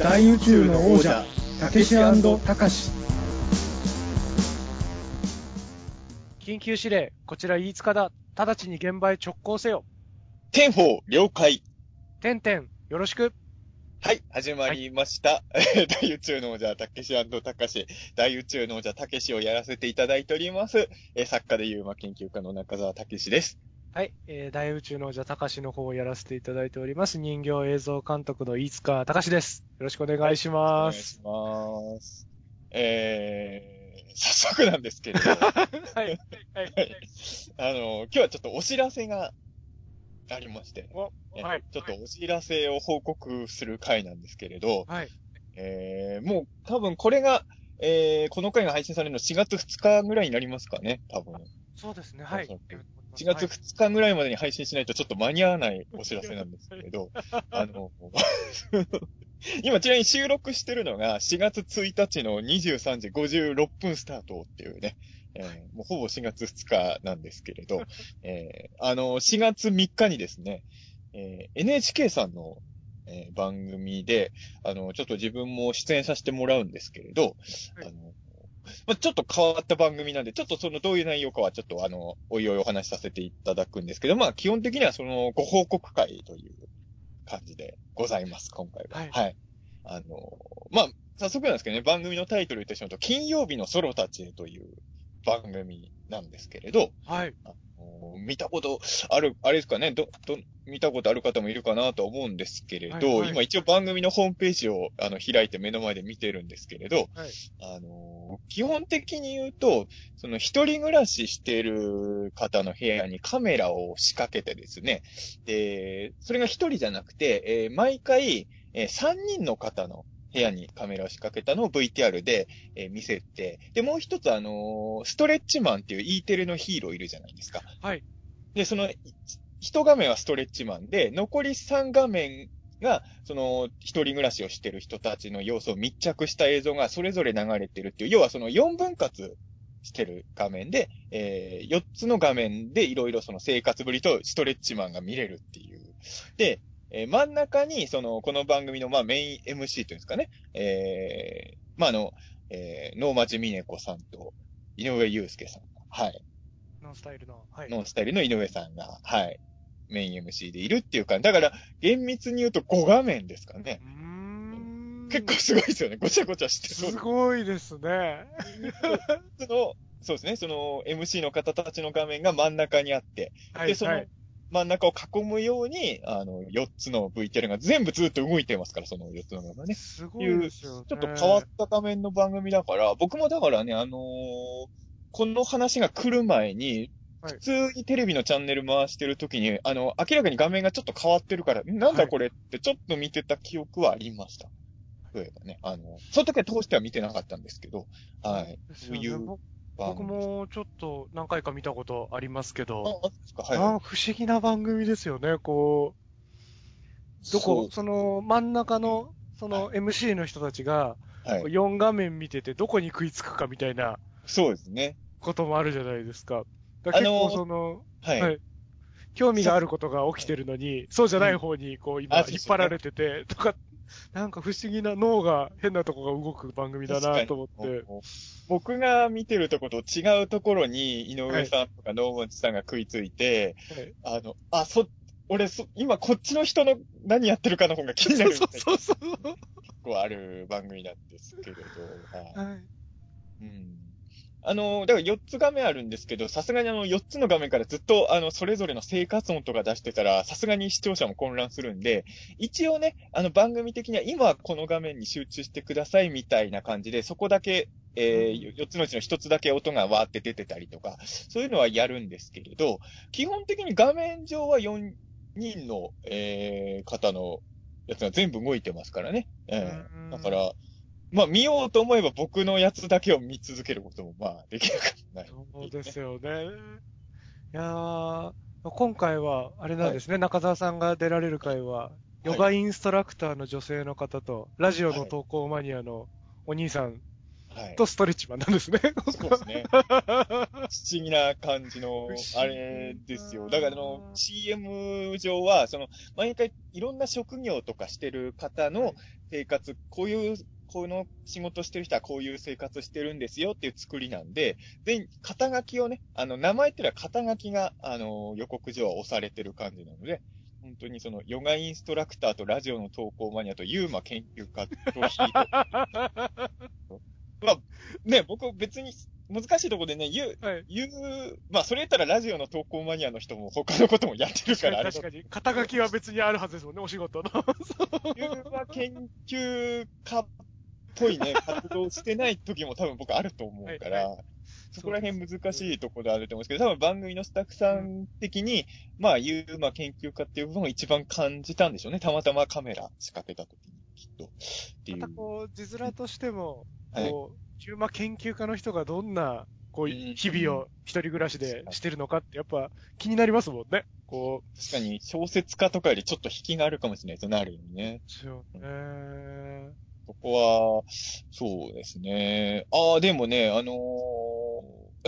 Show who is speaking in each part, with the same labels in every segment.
Speaker 1: 大宇宙の王者たけしたかし
Speaker 2: 緊急指令、こちら飯塚だ。直ちに現場へ直行せよ。
Speaker 3: 天宝了解。
Speaker 2: てんてん、よろしく。
Speaker 3: はい、始まりました。大宇宙の王者、たけしたかし。大宇宙の王者、たけしをやらせていただいております。えー作家でユーマ研究家の中澤たけしです。
Speaker 2: はい、えー、大宇宙の王者たかしの方をやらせていただいております。人形映像監督の飯塚たかしです。よろしくお願いし
Speaker 3: お
Speaker 2: ます。
Speaker 3: 願いします。えー、早速なんですけれど、
Speaker 2: はい、はい、はい。
Speaker 3: あの、今日はちょっとお知らせがありまして、
Speaker 2: はい
Speaker 3: ちょっとお知らせを報告する回なんですけれど、
Speaker 2: はい。
Speaker 3: えー、もう多分これが、えー、この回が配信されるの4月2日ぐらいになりますかね、多分。
Speaker 2: そうですね、はい。
Speaker 3: 4月2日ぐらいまでに配信しないとちょっと間に合わないお知らせなんですけれど、あの、今ちなみに収録してるのが4月1日の23時56分スタートっていうね、えーもうほぼ4月2日なんですけれど、えーあの、4月3日にですね、えー NHK さんの、えー番組で、あの、ちょっと自分も出演させてもらうんですけれど、
Speaker 2: はい。
Speaker 3: あの、まあ、ちょっと変わった番組なんで、ちょっとそのどういう内容かはちょっとあの、おいおいお話しさせていただくんですけど、まあ基本的にはそのご報告会という感じでございます、今回は。
Speaker 2: はい
Speaker 3: あの、まあ、早速なんですけどね、番組のタイトル言ってしまうと、金曜日のソロたちへという番組なんですけれど、
Speaker 2: はい。
Speaker 3: お見たことある、あれですかね、ど、ど、見たことある方もいるかなと思うんですけれど、
Speaker 2: はいはい。
Speaker 3: 今一応番組のホームページをあの開いて目の前で見てるんですけれど、
Speaker 2: はい。
Speaker 3: あの、基本的に言うと、その一人暮らししている方の部屋にカメラを仕掛けてですね、で、それが一人じゃなくて、えー毎回、えー三人の方の部屋にカメラを仕掛けたのを VTR で、えー見せて、で、もう一つあのーストレッチマンっていう E テレのヒーローいるじゃないですか。
Speaker 2: はい。
Speaker 3: で、その、い一画面はストレッチマンで、残り三画面が、その、一人暮らしをしてる人たちの様子を密着した映像がそれぞれ流れてるっていう、要はその4分割してる画面で、えー、4つの画面でいろいろその生活ぶりとストレッチマンが見れるっていう。で、えー真ん中に、その、この番組の、まあ、メイン MC というんですかね、えー、まあ、あの、えー、能町みね子さんと、井上祐介さんが、はい。
Speaker 2: ノンスタイルの。はい。
Speaker 3: ノンスタイルの井上さんが、はい、メイン MC でいるっていうか、だから、厳密に言うと5画面ですかね
Speaker 2: う。ーん。
Speaker 3: 結構すごいですよね。ごちゃごちゃして
Speaker 2: す。ごいですね。
Speaker 3: その、そうですね。その MC の方たちの画面が真ん中にあって、
Speaker 2: は
Speaker 3: で、その
Speaker 2: はい。
Speaker 3: 真ん中を囲むように、あの、4つの VTR が全部ずっと動いてますから、その4つの画面ね。
Speaker 2: すごいですよね。
Speaker 3: ちょっと変わった画面の番組だから、僕もだからね、あのーこの話が来る前に、
Speaker 2: はい
Speaker 3: 普通にテレビのチャンネル回してる時に、あの、明らかに画面がちょっと変わってるから、んなんだこれってちょっと見てた記憶はありました。そういえばね。あの、その時は通しては見てなかったんですけど、はい。そういう
Speaker 2: 僕。もちょっと何回か見たことありますけ
Speaker 3: あ、
Speaker 2: ど、
Speaker 3: あはい。
Speaker 2: あ不思議な番組ですよね、こう、どこ、その真ん中の、その MC の人たちが、
Speaker 3: はい。
Speaker 2: 4画面見ててどこに食いつくかみたいな
Speaker 3: そうですね。
Speaker 2: こともあるじゃないですか。だから結構その、
Speaker 3: はい。
Speaker 2: はい興味があることが起きてるのに、そうじゃない方にこう今
Speaker 3: あ
Speaker 2: 引っ張られてて、とか、なんか不思議な脳が変なとこが動く番組だなと思って。
Speaker 3: 僕が見てるとこと違うところに井上さんとか能町さんが食いついて、
Speaker 2: はい
Speaker 3: あの、あ、そ、俺そ、今こっちの人の何やってるかの方が気になるみたいな
Speaker 2: そうそうそう。
Speaker 3: 結構ある番組なんですけれど、はい
Speaker 2: はい。
Speaker 3: うん。あの、だから4つ画面あるんですけど、さすがにあの4つの画面からずっとあの、それぞれの生活音とか出してたら、さすがに視聴者も混乱するんで、一応ね、あの番組的には今はこの画面に集中してくださいみたいな感じで、そこだけ、えー、4つのうちの1つだけ音がわーって出てたりとか、そういうのはやるんですけれど、基本的に画面上は4人の、えー、方のやつが全部動いてますからね。え
Speaker 2: うん。
Speaker 3: ー、だから、まあ見ようと思えば僕のやつだけを見続けることもまあできなかった。
Speaker 2: そうですよね。いやー今回は、あれなんですね、中澤さんが出られる回は、ヨガインストラクターの女性の方と、ラジオの投稿マニアのお兄さん
Speaker 3: はい。
Speaker 2: とストレッチマンなんですね。
Speaker 3: そうですね。不思議な感じのあれですよ。だからあの、CM 上は、その、毎回いろんな職業とかしてる方の生活、こういう、この仕事してる人はこういう生活してるんですよっていう作りなんで、で、肩書きをね、あの、名前っていうのは肩書きが、あの、予告上は押されてる感じなので、本当にその、ヨガインストラクターとラジオの投稿マニアとユーマ研究家とヒートまあ、ね、僕別に難しいところでね、言う、
Speaker 2: はい。
Speaker 3: 言う、まあそれ言ったらラジオの投稿マニアの人も他のこともやってる
Speaker 2: 確
Speaker 3: から、あれ
Speaker 2: 確かに。肩書きは別にあるはずですもんね、お仕事の。
Speaker 3: ユーマ研究家っぽいね、活動してない時も多分僕あると思うから、
Speaker 2: はい
Speaker 3: そこら辺難しいところであると思うんですけど、多分番組のスタッフさん的に、まあユーマ研究家っていう部分を一番感じたんでしょうね。たまたまカメラ仕掛けた時に、きっと。っていう。
Speaker 2: またこう、字面としても、
Speaker 3: はい
Speaker 2: こう、ヒューマ研究家の人がどんな、こう、
Speaker 3: うん
Speaker 2: 日々を一人暮らしでしてるのかって、やっぱ気になりますもんね。こう、
Speaker 3: 確かに小説家とかよりちょっと引きがあるかもしれないですよね、ある意味ね。
Speaker 2: ですよね。
Speaker 3: ここは、そうですね。ああ、でもね、あのー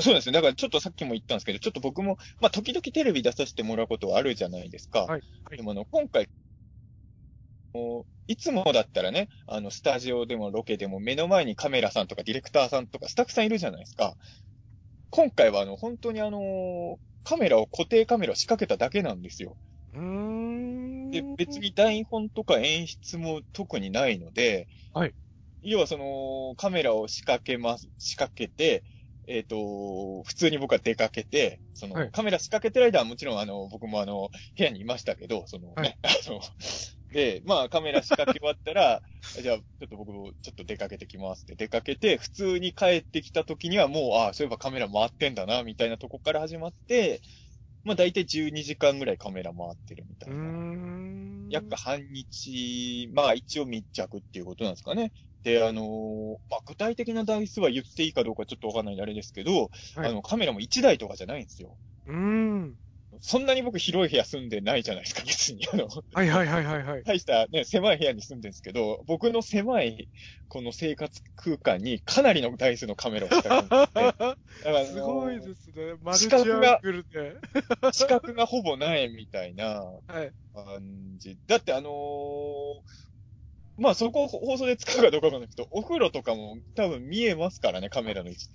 Speaker 3: そうですね。だからちょっとさっきも言ったんですけど、ちょっと僕も、まあ、時々テレビ出させてもらうことはあるじゃないですか。
Speaker 2: はいはい
Speaker 3: でもあの、今回、もういつもだったらね、あの、スタジオでもロケでも目の前にカメラさんとかディレクターさんとかスタッフさんいるじゃないですか。今回はあの、本当にあのーカメラを固定カメラを仕掛けただけなんですよ。
Speaker 2: うーん。
Speaker 3: で、別に台本とか演出も特にないので、
Speaker 2: はい。
Speaker 3: 要はその、カメラを仕掛けます、仕掛けて、えっ、と、普通に僕は出かけて、その、
Speaker 2: はい
Speaker 3: カメラ仕掛けてる間はもちろんあの、僕もあの、部屋にいましたけど、そのね、
Speaker 2: はい
Speaker 3: あの、で、まあカメラ仕掛け終わったら、じゃあ、ちょっと僕もちょっと出かけてきますって出かけて、普通に帰ってきた時にはもう、ああ、そういえばカメラ回ってんだな、みたいなとこから始まって、まあ大体12時間ぐらいカメラ回ってるみたいうな。約半日、まあ一応密着っていうことなんですかね。で、あのーまあ具体的な台数は言っていいかどうかちょっとわかんないんであれですけど、
Speaker 2: はい
Speaker 3: あのカメラも1台とかじゃないんですよ。
Speaker 2: うーん。
Speaker 3: そんなに僕広い部屋住んでないじゃないですか、別に。あの、
Speaker 2: はいはいはいはいはい。
Speaker 3: 大したね、狭い部屋に住んでるんですけど、僕の狭いこの生活空間にかなりの台数のカメラを仕掛けて
Speaker 2: すごいですね。マルチアングルで。
Speaker 3: 視覚 がほぼないみたいな、
Speaker 2: はい。
Speaker 3: 感じ。だってあのーまあそこ放送で使うかどうかわかんないけど、お風呂とかも多分見えますからね、カメラの位置。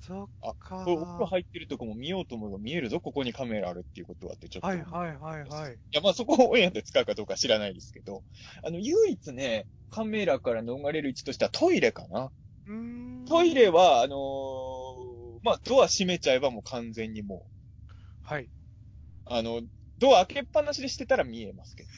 Speaker 2: そっ
Speaker 3: あ、
Speaker 2: か
Speaker 3: これお風呂入ってるとこも見ようと思えば見えるぞ、ここにカメラあるっていうことはってちょっと。
Speaker 2: はいはいはいはい。
Speaker 3: いや、まあそこをオンエアで使うかどうか知らないですけど、あの、唯一ね、カメラから逃れる位置としてはトイレかな。
Speaker 2: うーん。
Speaker 3: トイレは、あのーまあドア閉めちゃえばもう完全にも
Speaker 2: はい。
Speaker 3: う、あの、ドア開けっぱなしでしてたら見えますけど。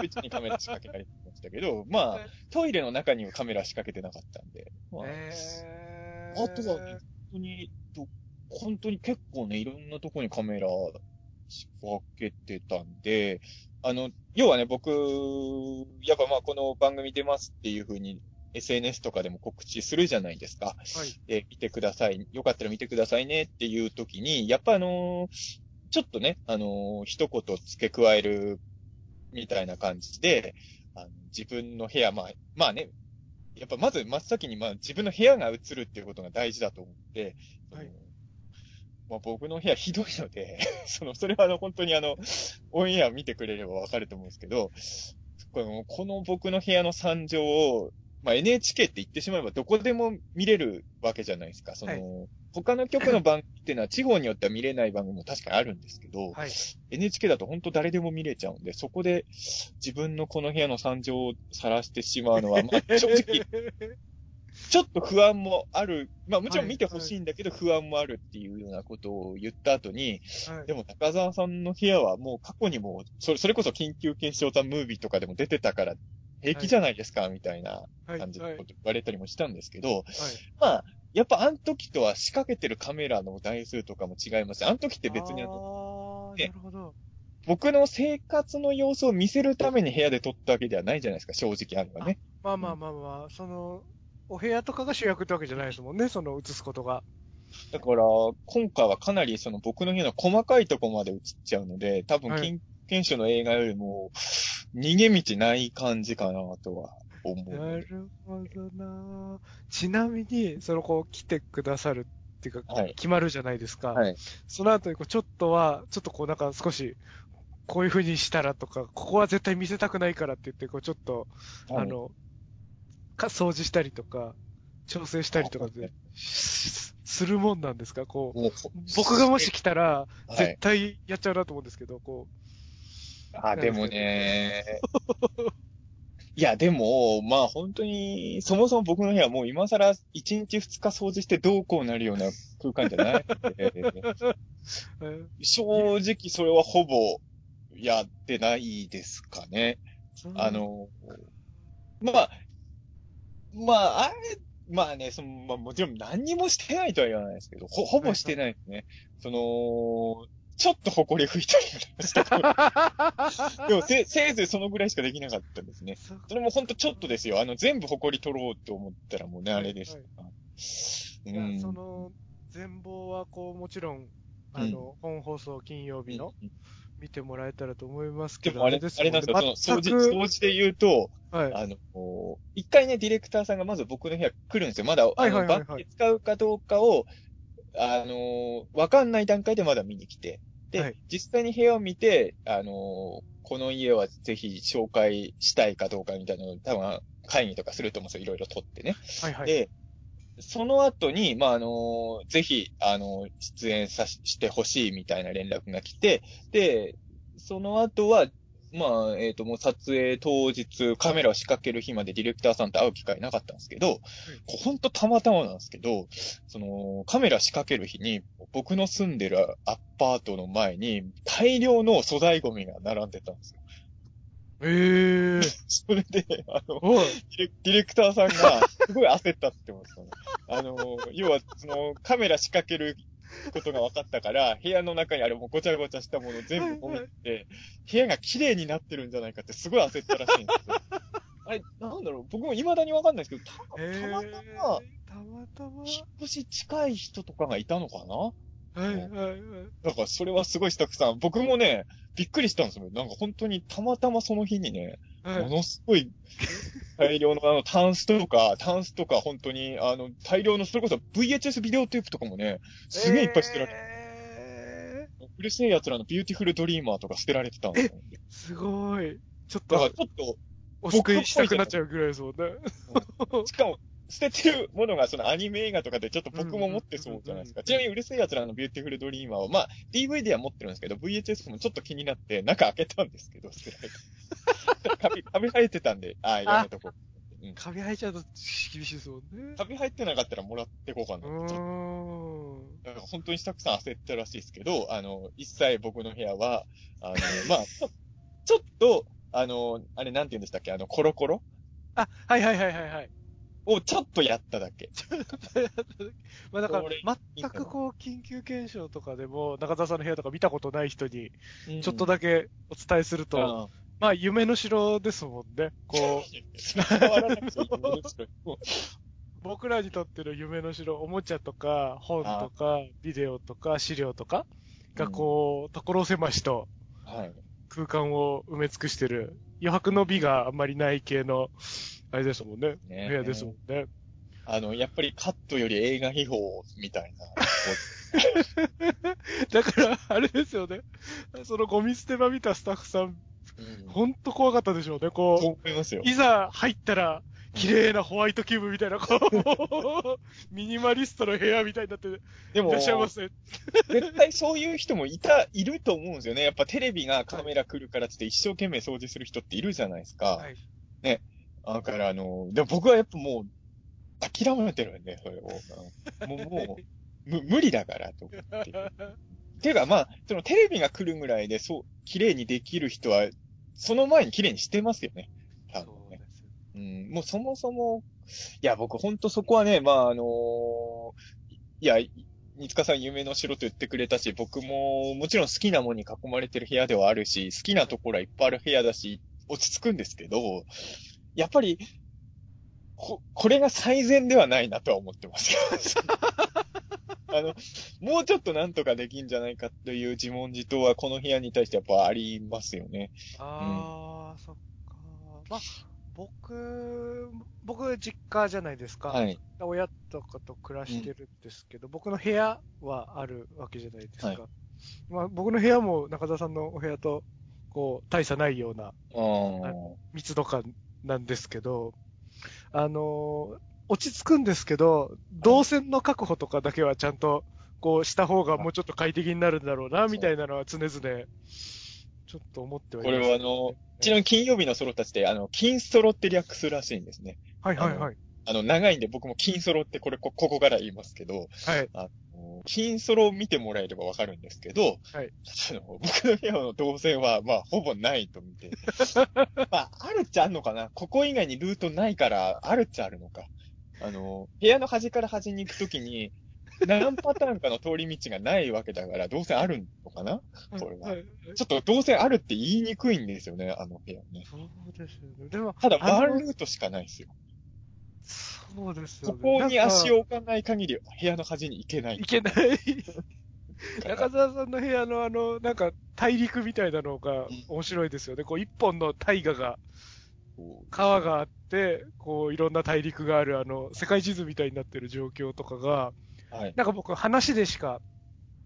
Speaker 3: 別にカメラ仕掛けられてましたけど、まあ、トイレの中にはカメラ仕掛けてなかったんで。まあ、
Speaker 2: え
Speaker 3: あとはね、本当に、ど本当に結構ね、いろんなとこにカメラ仕掛けてたんで、あの、要はね、僕、やっぱまあこの番組出ますっていう風に SNS とかでも告知するじゃないですか。
Speaker 2: はい。
Speaker 3: で、見てください。よかったら見てくださいねっていう時に、やっぱあのーちょっとね、あのー一言付け加えるみたいな感じで、あの自分の部屋、まあ、まあね、やっぱまず真っ先にまあ自分の部屋が映るっていうことが大事だと思って、
Speaker 2: はい
Speaker 3: まあ僕の部屋ひどいので、その、それはあの本当にあの、オンエア見てくれればわかると思うんですけど、このこの僕の部屋の惨状を、まあ NHK って言ってしまえばどこでも見れるわけじゃないですか。その、他の局の番組っていうのは地方によっては見れない番組も確かにあるんですけど、
Speaker 2: はい。
Speaker 3: NHK だと本当誰でも見れちゃうんで、そこで自分のこの部屋の惨状を晒してしまうのは、まあ 正直、ちょっと不安もある。まあもちろん見てほしいんだけど不安もあるっていうようなことを言った後に、
Speaker 2: はい
Speaker 3: でも中澤さんの部屋はもう過去にも、それそれこそ緊急検証ザムービーとかでも出てたから平気じゃないですか、みたいな
Speaker 2: はい。
Speaker 3: 感じの
Speaker 2: はい。
Speaker 3: こと言われたりもしたんですけど、
Speaker 2: はい。
Speaker 3: まあ、やっぱあの時とは仕掛けてるカメラの台数とかも違いますし、あの時って別にあの、ね
Speaker 2: なるほど。
Speaker 3: 僕の生活の様子を見せるために部屋で撮ったわけではないじゃないですか、正直あれはね。
Speaker 2: まあまあまあまあ、その、お部屋とかが主役ってわけじゃないですもんね、その映すことが。
Speaker 3: だから、今回はかなりその僕の部屋の細かいとこまで映っちゃうので、多分、
Speaker 2: はい
Speaker 3: 金検証の映画よりも、逃げ道ない感じかなとは思う。
Speaker 2: なるほどな。ちなみに、そのこう来てくださるっていうか、
Speaker 3: はい。
Speaker 2: 決まるじゃないですか。
Speaker 3: はい。
Speaker 2: その後にこうちょっとは、ちょっとこうなんか少し、こういう風にしたらとか、ここは絶対見せたくないからって言って、こうちょっと、あの、か、掃除したりとか、調整したりとか
Speaker 3: はい。
Speaker 2: で、しするもんなんですか？こう、
Speaker 3: もう。
Speaker 2: 僕がもし来たら、
Speaker 3: はい。
Speaker 2: 絶対やっちゃうなと思うんですけど、こ
Speaker 3: あ、でもね。いや、でも、まあ本当に、そもそも僕の部屋もう今更1日2日掃除してどうこうなるような空間じゃない、正直それはほぼやってないですかね。あ、の、まあ、まあ、あれ、まあね、その、まあもちろん何にもしてないとは言わないですけど、ほ、ほぼしてないですね。その、ちょっと埃拭いたりもしたけどでもせ、せいぜいそのぐらいしかできなかったですね。
Speaker 2: そ
Speaker 3: れもほんとちょっとですよ。あの、全部埃取ろうって思ったらもうね、あれです。う
Speaker 2: いや
Speaker 3: ん。
Speaker 2: その、全貌はこう、もちろん、あの、本放送金曜日の
Speaker 3: うん
Speaker 2: 見てもらえたらと思いますけど、
Speaker 3: でもあれ、
Speaker 2: です
Speaker 3: あれなんですよ。その掃除、掃除で言うと、
Speaker 2: はい。
Speaker 3: あの、一回ね、ディレクターさんがまず僕の部屋来るんですよ。まだ、あの、
Speaker 2: はいはいはいはい
Speaker 3: バッテ使うかどうかを、あの、わかんない段階でまだ見に来て。で、
Speaker 2: はい
Speaker 3: 実際に部屋を見て、あの、この家はぜひ紹介したいかどうかみたいなのを多分会議とかすると思うんですよ。いろいろ撮ってね。
Speaker 2: はいはい。
Speaker 3: で、その後に、まあ、あの、ぜひ、あの、出演さししてほしいみたいな連絡が来て、で、その後は、まあ、えっ、と、もう撮影当日、カメラを仕掛ける日までディレクターさんと会う機会なかったんですけど、ほんとたまたまなんですけど、その、カメラ仕掛ける日に、僕の住んでるアパートの前に、大量の粗大ゴミが並んでたんですよ。
Speaker 2: ええー。
Speaker 3: それで、あの。ディレディレクターさんが、すごい焦ったって言ってましたね。あの、要は、その、カメラ仕掛けることが分かったから、部屋の中にあれもうごちゃごちゃしたもの全部ゴミって、部屋が綺麗になってるんじゃないかってすごい焦ったらしいんですよ。あれ、なんだろう、僕も未だに分かんないですけど、た
Speaker 2: え
Speaker 3: たまたま、
Speaker 2: たまたま。
Speaker 3: 引っ越し近い人とかがいたのかな？
Speaker 2: はいはいはい。
Speaker 3: だからそれはすごいスタッフさん、僕もね、びっくりしたんですよ。なんか本当にたまたまその日にね、
Speaker 2: はい
Speaker 3: ものすごい大量のあの、タンスとか、タンスとか本当に、あの、大量の、それこそ VHS ビデオテープとかもね、すげえいっぱい捨てられて、
Speaker 2: えー
Speaker 3: うる星やつらのビューティフルドリーマーとか捨てられてたんですよ。
Speaker 2: すごい。ちょっ
Speaker 3: だから
Speaker 2: と、
Speaker 3: ちょっと、
Speaker 2: お救いしたくなっちゃうぐらいね。
Speaker 3: しかも、捨ててるものがそのアニメ映画とかでちょっと僕も持ってそうじゃないですか。
Speaker 2: うん
Speaker 3: ちなみにうる星やつらのビューティフルドリーマーは、まあ、DVD は持ってるんですけど、VHS もちょっと気になって中開けたんですけど、捨てられて。カビ、カビ生えてたんで、ああ、やめとこう。うん。
Speaker 2: カビ生えちゃうと厳しいですもんね。
Speaker 3: カビ入ってなかったらもらってこうか
Speaker 2: う
Speaker 3: な。だから本当にスタッフさん焦ったらしいですけど、あの、一切僕の部屋は、あの、まあ、ちょちょっと、あの、あれなんて言うんでしたっけ？あの、コロコロ？
Speaker 2: あ、はいはいはいはいはい。
Speaker 3: をちょっとやっただけ。
Speaker 2: まあだから全くこう、緊急検証とかでも、中澤さんの部屋とか見たことない人に、ちょっとだ
Speaker 3: け、
Speaker 2: けお伝えすると、まあ、夢の城ですもんね。こう、僕らにとっての夢の城、おもちゃとか、本とか、ビデオとか、資料とかがこう、所狭しと
Speaker 3: はい。
Speaker 2: 空間を埋め尽くしてる、余白の美があんまりない系の、あれですもんね。
Speaker 3: ね
Speaker 2: 部屋ですもんね。
Speaker 3: あの、やっぱりカットより映画秘宝みたいな。
Speaker 2: だから、あれですよね。そのゴミ捨て場見たスタッフさん、
Speaker 3: うん
Speaker 2: ほんと怖かったでしょうね。こ
Speaker 3: 思いますよ
Speaker 2: う、。いざ入ったら、綺麗なホワイトキューブみたいな、こう、ミニマリストの部屋みたいになってい
Speaker 3: でも
Speaker 2: らっ、しゃいますね。
Speaker 3: 絶対そういう人もいた、いると思うんですよね。やっぱテレビがカメラ来るからって一生懸命掃除する人っているじゃないですか。
Speaker 2: はい。
Speaker 3: だから、あの、でも僕はやっぱもう、諦めてるんで、それを。もう、もう、む無理だから、と思って。ていうか、まあ、そのテレビが来るぐらいで、そう、綺麗にできる人は、その前に綺麗にしてますよね。多分ね。
Speaker 2: ですよ
Speaker 3: うん、もうそもそも、いや、僕ほんとそこはね、まあ、あのいや、三塚さん夢の城と言ってくれたし、僕ももちろん好きなものに囲まれてる部屋ではあるし、好きなところはいっぱいある部屋だし、落ち着くんですけど、やっぱり、こ、これが最善ではないなとは思ってますよ。あの、もうちょっとなんとかできんじゃないかという自問自答はこの部屋に対してやっぱありますよね。
Speaker 2: ああ、そっか。まあ、僕、僕、実家じゃないですか。
Speaker 3: はい。
Speaker 2: 親とかと暮らしてるんですけど、僕の部屋はあるわけじゃないですか。
Speaker 3: はい
Speaker 2: まあ、僕の部屋も中澤さんのお部屋と、こう、大差ないような密度感なんですけど、あのー落ち着くんですけど、動線の確保とかだけはちゃんと、こう、した方がもうちょっと快適になるんだろうな、みたいなのは常々、ちょっと思ってはい
Speaker 3: こ
Speaker 2: ます、
Speaker 3: れはあの、うちの金曜日のソロたちで、あの、金ソロって略すらしいんですね。
Speaker 2: はいはいはい。
Speaker 3: あの、長いんで僕も金ソロってこれ、こここから言いますけど、
Speaker 2: はい。
Speaker 3: あの金ソロを見てもらえればわかるんですけど、
Speaker 2: はい
Speaker 3: あの僕の部屋の動線は、まあ、ほぼないと見て。まあ、あるっちゃあるのかな？ここ以外にルートないから、あるっちゃあるのか。あの、部屋の端から端に行くときに、何パターンかの通り道がないわけだから、動線あるのかな？これは。
Speaker 2: はい
Speaker 3: ちょっと動線あるって言いにくいんですよね、あの部屋ね。
Speaker 2: そうですよね。でも、
Speaker 3: ただ、ワンルートしかないですよ。
Speaker 2: そうですよ
Speaker 3: こ
Speaker 2: ね。
Speaker 3: こに足
Speaker 2: を。
Speaker 3: を置かない限り、部屋の端に行けない。
Speaker 2: いけない。中澤さんの部屋のあの、なんか大陸みたいなのが面白いですよね。こう一本の大河が、川があって、こういろんな大陸があるあの、世界地図みたいになってる状況とかが、
Speaker 3: はい。
Speaker 2: なんか僕話でしか、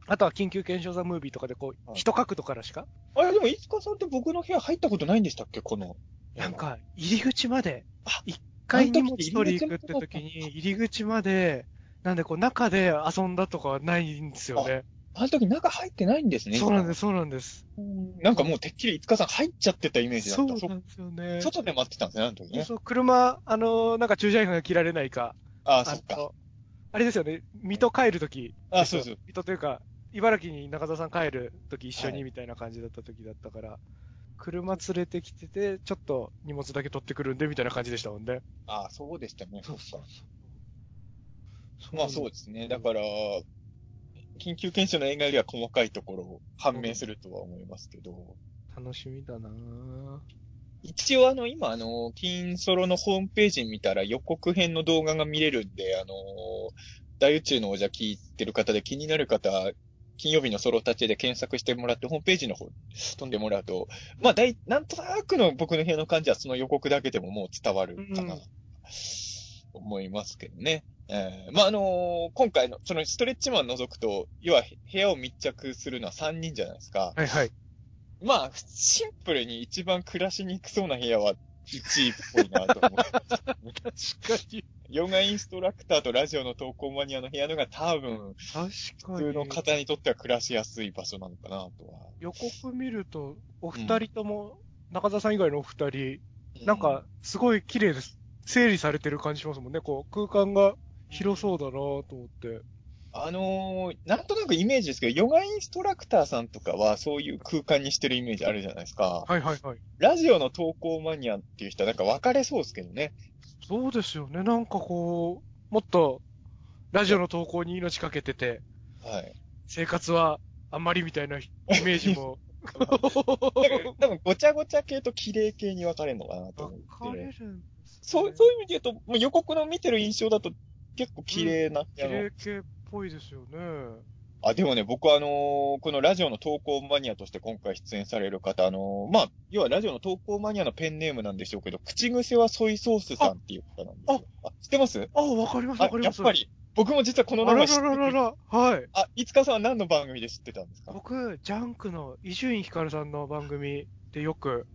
Speaker 2: あとは緊急検証ザムービーとかでこう、
Speaker 3: はい
Speaker 2: 一角度からしか、
Speaker 3: あれ、でも、いつかさんって僕の部屋入ったことないんでしたっけ？この。
Speaker 2: なん、か入り口まで
Speaker 3: あ、
Speaker 2: 一回荷物
Speaker 3: あの時
Speaker 2: 取り行くって時に入り口まで、なんでこう中で遊んだとかはないんですよね。
Speaker 3: あの時中入ってないんですね。
Speaker 2: そうなんです、そうなんです。
Speaker 3: なんかもうてっきりいつかさん入っちゃってたイメージだった。そ
Speaker 2: そうなんですよね。
Speaker 3: 外で待ってたんですね、あの時ね。
Speaker 2: そう、車、あの、なんか駐車員が切られないか。
Speaker 3: ああ、そっか。
Speaker 2: のあれですよね、水戸帰るとき。
Speaker 3: あそうそう。
Speaker 2: 水戸というか、茨城に中澤さん帰るとき一緒
Speaker 3: はい
Speaker 2: にみたいな感じだったときだったから、車連れてきてて、ちょっと荷物だけ取ってくるんで、みたいな感じでしたもんね。
Speaker 3: ああ、そうでしたね。そっか。
Speaker 2: そう
Speaker 3: まあそうですね。だから、緊急検証の映画よりは細かいところを判明するとは思いますけど、
Speaker 2: 楽しみだなぁ。
Speaker 3: 一応あの、今あの、金ソロのホームページ見たら予告編の動画が見れるんで、あの、大宇宙の王者聞いてる方で気になる方、金曜日のソロ立ちで検索してもらって、ホームページの方飛んでもらうと、まあ、だい、なんとなくの僕の部屋の感じはその予告だけでももう伝わるかな
Speaker 2: うん、
Speaker 3: 思いますけどね。えーまあ、あの今回の、そのストレッチマン除くと、要は部屋を密着するのは3人じゃないですか。
Speaker 2: はいはい。
Speaker 3: まあ、シンプルに一番暮らしにくそうな部屋は1位っぽいなと思う。
Speaker 2: 確かに。
Speaker 3: ヨガインストラクターとラジオの投稿マニアの部屋のが多分、普通
Speaker 2: に。
Speaker 3: の方にとっては暮らしやすい場所なのかなとは。
Speaker 2: 予告見ると、お二人とも、中澤さん以外のお二人、なんか、すごい綺麗です。整理されてる感じしますもんね。こう、空間が広そうだなと思って。
Speaker 3: あのーなんとなくイメージですけど、ヨガインストラクターさんとかはそういう空間にしてるイメージあるじゃないですか。
Speaker 2: はいはいはい。
Speaker 3: ラジオの投稿マニアっていう人はなんか分かれそうですけどね。
Speaker 2: そうですよね。なんかこう、もっと、ラジオの投稿に命かけてて、
Speaker 3: はい。
Speaker 2: 生活はあんまりみたいなイメージも。
Speaker 3: 多分ごちゃごちゃ系と綺麗系に分かれるのかなと思って。
Speaker 2: 分かれるね
Speaker 3: そう、そういう意味で言うと、もう予告の見てる印象だと結構綺麗な部
Speaker 2: 綺
Speaker 3: 屋の、
Speaker 2: 麗系っぽいですよね。
Speaker 3: あ、でもね、僕はあのーこのラジオの投稿マニアとして今回出演される方、あのーまあ、要はラジオの投稿マニアのペンネームなんでしょうけど、口癖はソイソースさんっていう方なんですよ。あ、知ってます？
Speaker 2: あ、わかります
Speaker 3: あ
Speaker 2: わか、ります。
Speaker 3: やっぱり。僕も実はこの
Speaker 2: あら
Speaker 3: 名前知ってる。
Speaker 2: らららら。はい。
Speaker 3: あ、いつかさんは何の番組で知ってたんですか？
Speaker 2: 僕、ジャンクの伊集院光さんの番組でよく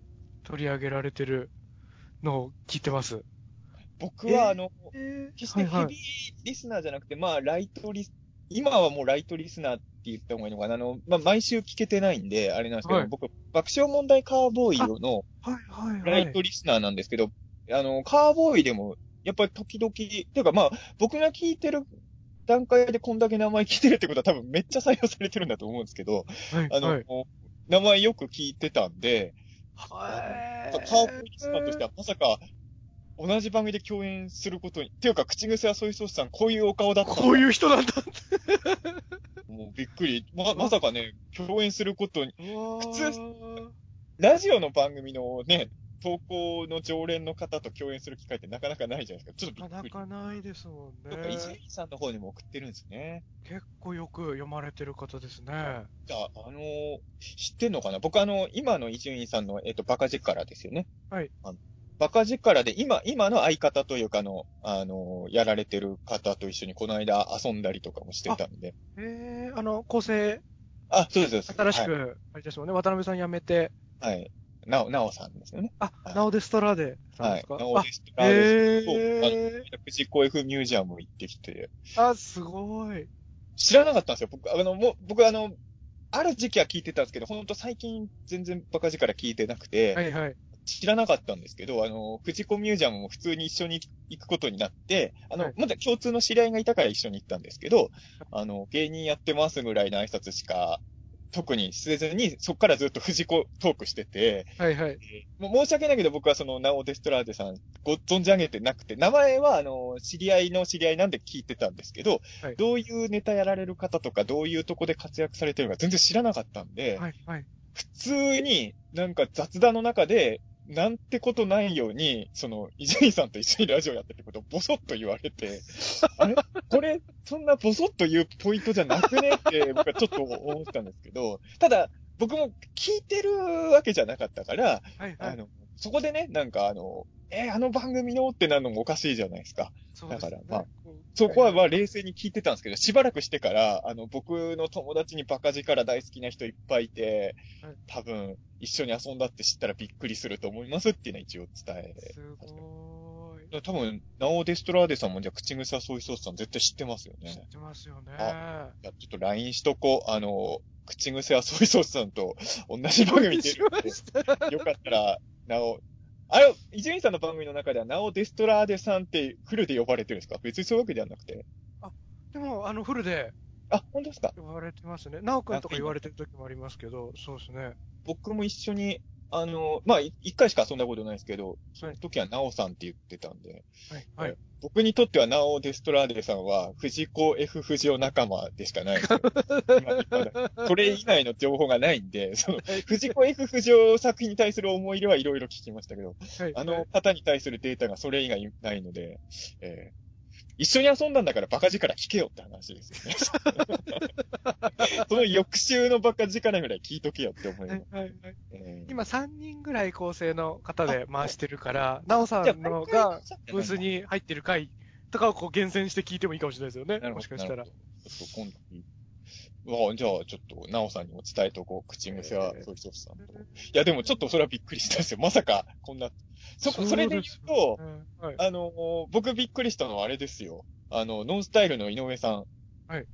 Speaker 2: 取り上げられてるのを聞いてます。
Speaker 3: 僕はあの、
Speaker 2: え
Speaker 3: 決してヘビーリスナーじゃなくて、まあ、ライトリス、今はもうライトリスナーって言った方がいいのかな。あの、まあ、毎週聞けてないんで、あれなんですけど、
Speaker 2: はい
Speaker 3: 僕、爆笑問題カーボーイの
Speaker 2: はいはいはい。
Speaker 3: ライトリスナーなんですけど、あの、カーボーイでも、やっぱり時々、っていうかまあ、僕が聞いてる段階でこんだけ名前聞いてるってことは多分めっちゃ採用されてるんだと思うんですけど、
Speaker 2: はい
Speaker 3: あの、
Speaker 2: はい。
Speaker 3: 名前よく聞いてたんで、
Speaker 2: はい
Speaker 3: カーボーイリスナーとしてはまさか、同じ番組で共演することに、っていうか、口癖はソイソースさん、こういうお顔だったんだ
Speaker 2: こういう人なんだ。
Speaker 3: もうびっくり。ま、まさかね、共演することに、
Speaker 2: 普
Speaker 3: 通ラジオの番組のね、投稿の常連の方と共演する機会ってなかなかないじゃないですか。ちょっとびっくり。
Speaker 2: なかなかないですもん
Speaker 3: やっぱ伊集
Speaker 2: ね。
Speaker 3: 院さんの方にも送ってるんですね。
Speaker 2: 結構よく読まれてる方ですね。
Speaker 3: じゃあ、あのー知ってんのかな？僕あの、今の伊集院さんの、えっ、と、バカ力ですよね。
Speaker 2: はい
Speaker 3: あの。バカ力で、今、今の相方というか、あの、あの、やられてる方と一緒にこの間遊んだりとかもしてたんで。
Speaker 2: えー、あの、構成、
Speaker 3: あ、そうです、そうです。
Speaker 2: 新しく、あれですもんね、渡辺さん辞めて、
Speaker 3: はい。はい。なお、なおさんですよね。
Speaker 2: あ、
Speaker 3: はい
Speaker 2: ナオデストラーデさん
Speaker 3: はい
Speaker 2: ですか？。
Speaker 3: なおです。あ
Speaker 2: え
Speaker 3: そうあの
Speaker 2: ー、
Speaker 3: 藤子 F ミュージアム行ってきて、
Speaker 2: あ、すごい。
Speaker 3: 知らなかったんですよ。僕、あの、もう、僕、あの、ある時期は聞いてたんですけど、ほんと最近全然バカ力聞いてなくて、
Speaker 2: はいはい。
Speaker 3: 知らなかったんですけど、あの、藤子ミュージアムも普通に一緒に行くことになって、あの、
Speaker 2: はい
Speaker 3: まだ共通の知り合いがいたから一緒に行ったんですけど、あの、芸人やってますぐらいの挨拶しか、特にせずに、そっからずっと藤子トークしてて、
Speaker 2: はいはい。
Speaker 3: もう申し訳ないけど僕はその、ナオデストラーデさん、ご存じ上げてなくて、名前は、あの、知り合いの知り合いなんで聞いてたんですけど、
Speaker 2: はい
Speaker 3: どういうネタやられる方とか、どういうとこで活躍されてるのか全然知らなかったんで、
Speaker 2: はいはい。
Speaker 3: 普通になんか雑談の中で、なんてことないように、その、伊集院さんと一緒にラジオやってることをボソッと言われて、あれ？これ、そんなボソッと言うポイントじゃなくね？って、僕はちょっと思ったんですけど、ただ、僕も聞いてるわけじゃなかったから、
Speaker 2: はいはい。
Speaker 3: あの、そこでね、なんかあの、えーあの番組のってなるのもおかしいじゃないですか。
Speaker 2: すね
Speaker 3: だからまあそこはま
Speaker 2: は
Speaker 3: あ冷静に聞いてたんですけど、しばらくしてから、あの、僕の友達にバカ力大好きな人いっぱいいて
Speaker 2: はい、
Speaker 3: 多分、一緒に遊んだって知ったらびっくりすると思いますっていうのは一応伝え。
Speaker 2: すごーい。
Speaker 3: 多分、ナオデストラーデさんもじゃあ口癖はソイソースさん絶対知ってますよね。
Speaker 2: 知ってますよね。
Speaker 3: いや、ちょっと LINE しとこう。あの、口癖はソイソースさんと同じ番組出るんで、よかったら、なお、あれ、伊集院さんの番組の中では、ナオデストラーデさんってフルで呼ばれてるんですか？別にそういうわけではなくて。
Speaker 2: でも、あの、フルで
Speaker 3: あ、本当ですか？
Speaker 2: 呼ばれてますね。ナオくんとか言われてる時もありますけど、そうですね。
Speaker 3: 僕も一緒に、あの、まあ、い一回しか遊んだことないですけど、その時はナオさんって言ってたんで、
Speaker 2: はい。はい。
Speaker 3: 僕にとってはナオデストラーデさんは、藤子 F 不二雄仲間でしかないんですよ。今まだそれ以外の情報がないんで、その、藤子 F 不二雄作品に対する思い入れはいろいろ聞きましたけど、
Speaker 2: はい。
Speaker 3: あの方に対するデータがそれ以外ないので、えー一緒に遊んだんだからバカ力聞けよって話ですよね。その翌週のバカ力ぐらい聞いとけよって思い
Speaker 2: は
Speaker 3: ます。
Speaker 2: いはいはい。
Speaker 3: えー
Speaker 2: 今3人ぐらい構成の方で回してるから、ナオさんのがブースに入ってる回とかをこう厳選して聞いてもいいかもしれないですよね。もしかしたら。
Speaker 3: ちょっと今度、わあじゃあ、ちょっと、なおさんにも伝えとこう。口癖は、ソイソースさんと。いや、でもちょっとそれはびっくりしたんですよ。まさか、こんな。そこ、それで言うと、
Speaker 2: うんはい。
Speaker 3: あのー僕びっくりしたのはあれですよ。あの、ノンスタイルの井上さん。
Speaker 2: はい。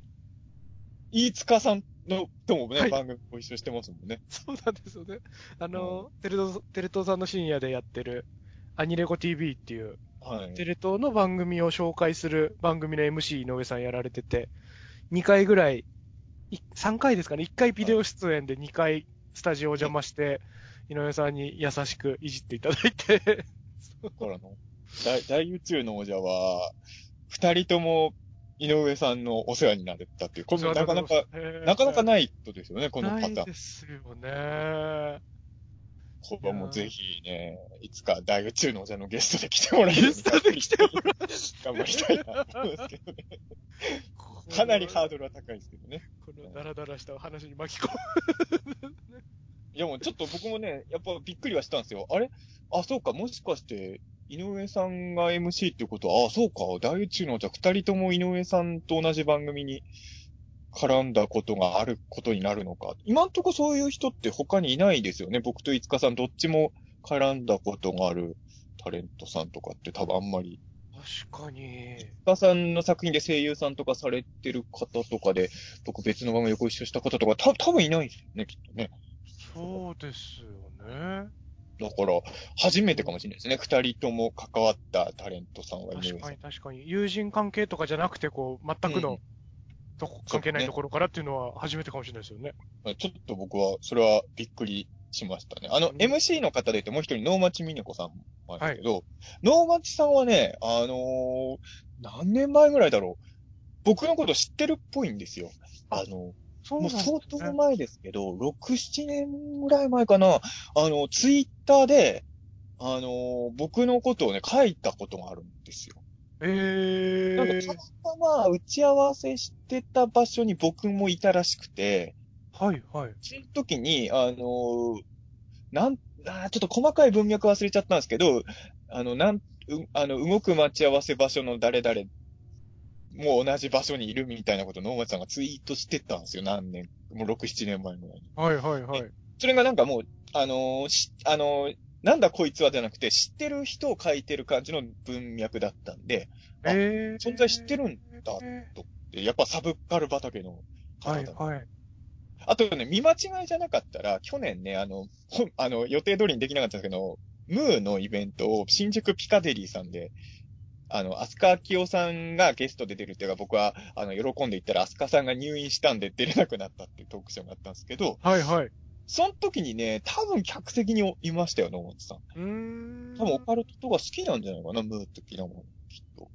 Speaker 3: 飯塚さんの、ともね、
Speaker 2: はい
Speaker 3: 番組ご一緒してますもんね。
Speaker 2: そうなんですよね。あの、テレ東、テレ東さんの深夜でやってる、アニレコ TV っていう、
Speaker 3: はい。
Speaker 2: テレ東の番組を紹介する番組の MC 井上さんやられてて、2回ぐらい、い3回ですかね、1回ビデオ出演で2回スタジオお邪魔して、井上さんに優しくいじっていただいて、
Speaker 3: だからの、大、大宇宙の王者は、二人とも井上さんのお世話になれたっていう、このなかなか、なかなか
Speaker 2: い
Speaker 3: ないことですよね、このパターン。
Speaker 2: ないですよね。
Speaker 3: これはもうぜひね、いつか大宇宙の王者のゲストで来てもらえる
Speaker 2: ゲストで来てもら
Speaker 3: 頑張りたいなと思うんですけどね。かなりハードルは高いですけどね。
Speaker 2: このダラダラしたお話に巻き込む。
Speaker 3: いやもうちょっと僕もね、やっぱびっくりはしたんですよ。あれ？あ、そうか、もしかして、井上さんが MC っていうことは、あ、そうか、大宇宙の王者二人とも井上さんと同じ番組に絡んだことがあることになるのか。今んとこそういう人って他にいないですよね。僕と五日さんどっちも絡んだことがあるタレントさんとかって多分あんまり
Speaker 2: 確かに。
Speaker 3: 五日さんの作品で声優さんとかされてる方とかで、僕別の番組でご一緒した方とか、た多分いないですよね、きっとね。
Speaker 2: そうですよね。
Speaker 3: だから、初めてかもしれないですね。二人とも関わったタレントさんは
Speaker 2: 確かに。確かに。友人関係とかじゃなくて、こう、全くの、
Speaker 3: うん
Speaker 2: とこ関係ないところからっていうのは初めてかもしれないですよね。
Speaker 3: ちょっと僕は、それはびっくりしましたね。あの、
Speaker 2: うん
Speaker 3: MC の方で言ってもう一人、能町みね子さんもあるんですけど、能町さんはね、あのー何年前ぐらいだろう。僕のこと知ってるっぽいんですよ。あの、
Speaker 2: そう
Speaker 3: もう相当前ですけど、6、7年ぐらい前かな、あの、ツイッターで、あの、僕のことをね、書いたことがあるんですよ。
Speaker 2: えー
Speaker 3: なんかた。またま打ち合わせしてた場所に僕もいたらしくて、
Speaker 2: はい、はい。
Speaker 3: その時に、あの、なん、あーちょっと細かい文脈忘れちゃったんですけど、あの、なん、うあの、動く待ち合わせ場所の誰々もう同じ場所にいるみたいなことを能町さんがツイートしてたんですよ、何年、もう6、7年前ぐらいに。
Speaker 2: はいはいはい。
Speaker 3: それがなんかもう、あのーし、あのーなんだこいつはじゃなくて、知ってる人を書いてる感じの文脈だったんで、あ
Speaker 2: えー、
Speaker 3: 存在知ってるんだ
Speaker 2: え
Speaker 3: でやっぱサブカル畑の
Speaker 2: ーはい
Speaker 3: 方だ、
Speaker 2: はい。
Speaker 3: あとね、見間違いじゃなかったら、去年ね、あの、あの、予定通りにできなかったんですけど、ムーのイベントを新宿ピカデリーさんで、あの、アスカキオさんがゲストで出るっていうか、僕は、あの、喜んで言ったら、アスカさんが入院したんで出れなくなったっていうトークショーがあったんですけど、
Speaker 2: はいはい。
Speaker 3: その時にね、多分客席にいましたよ、野本さん。
Speaker 2: うーん。
Speaker 3: 多分オカルトとか好きなんじゃないかな、ムー的なもの、きっと。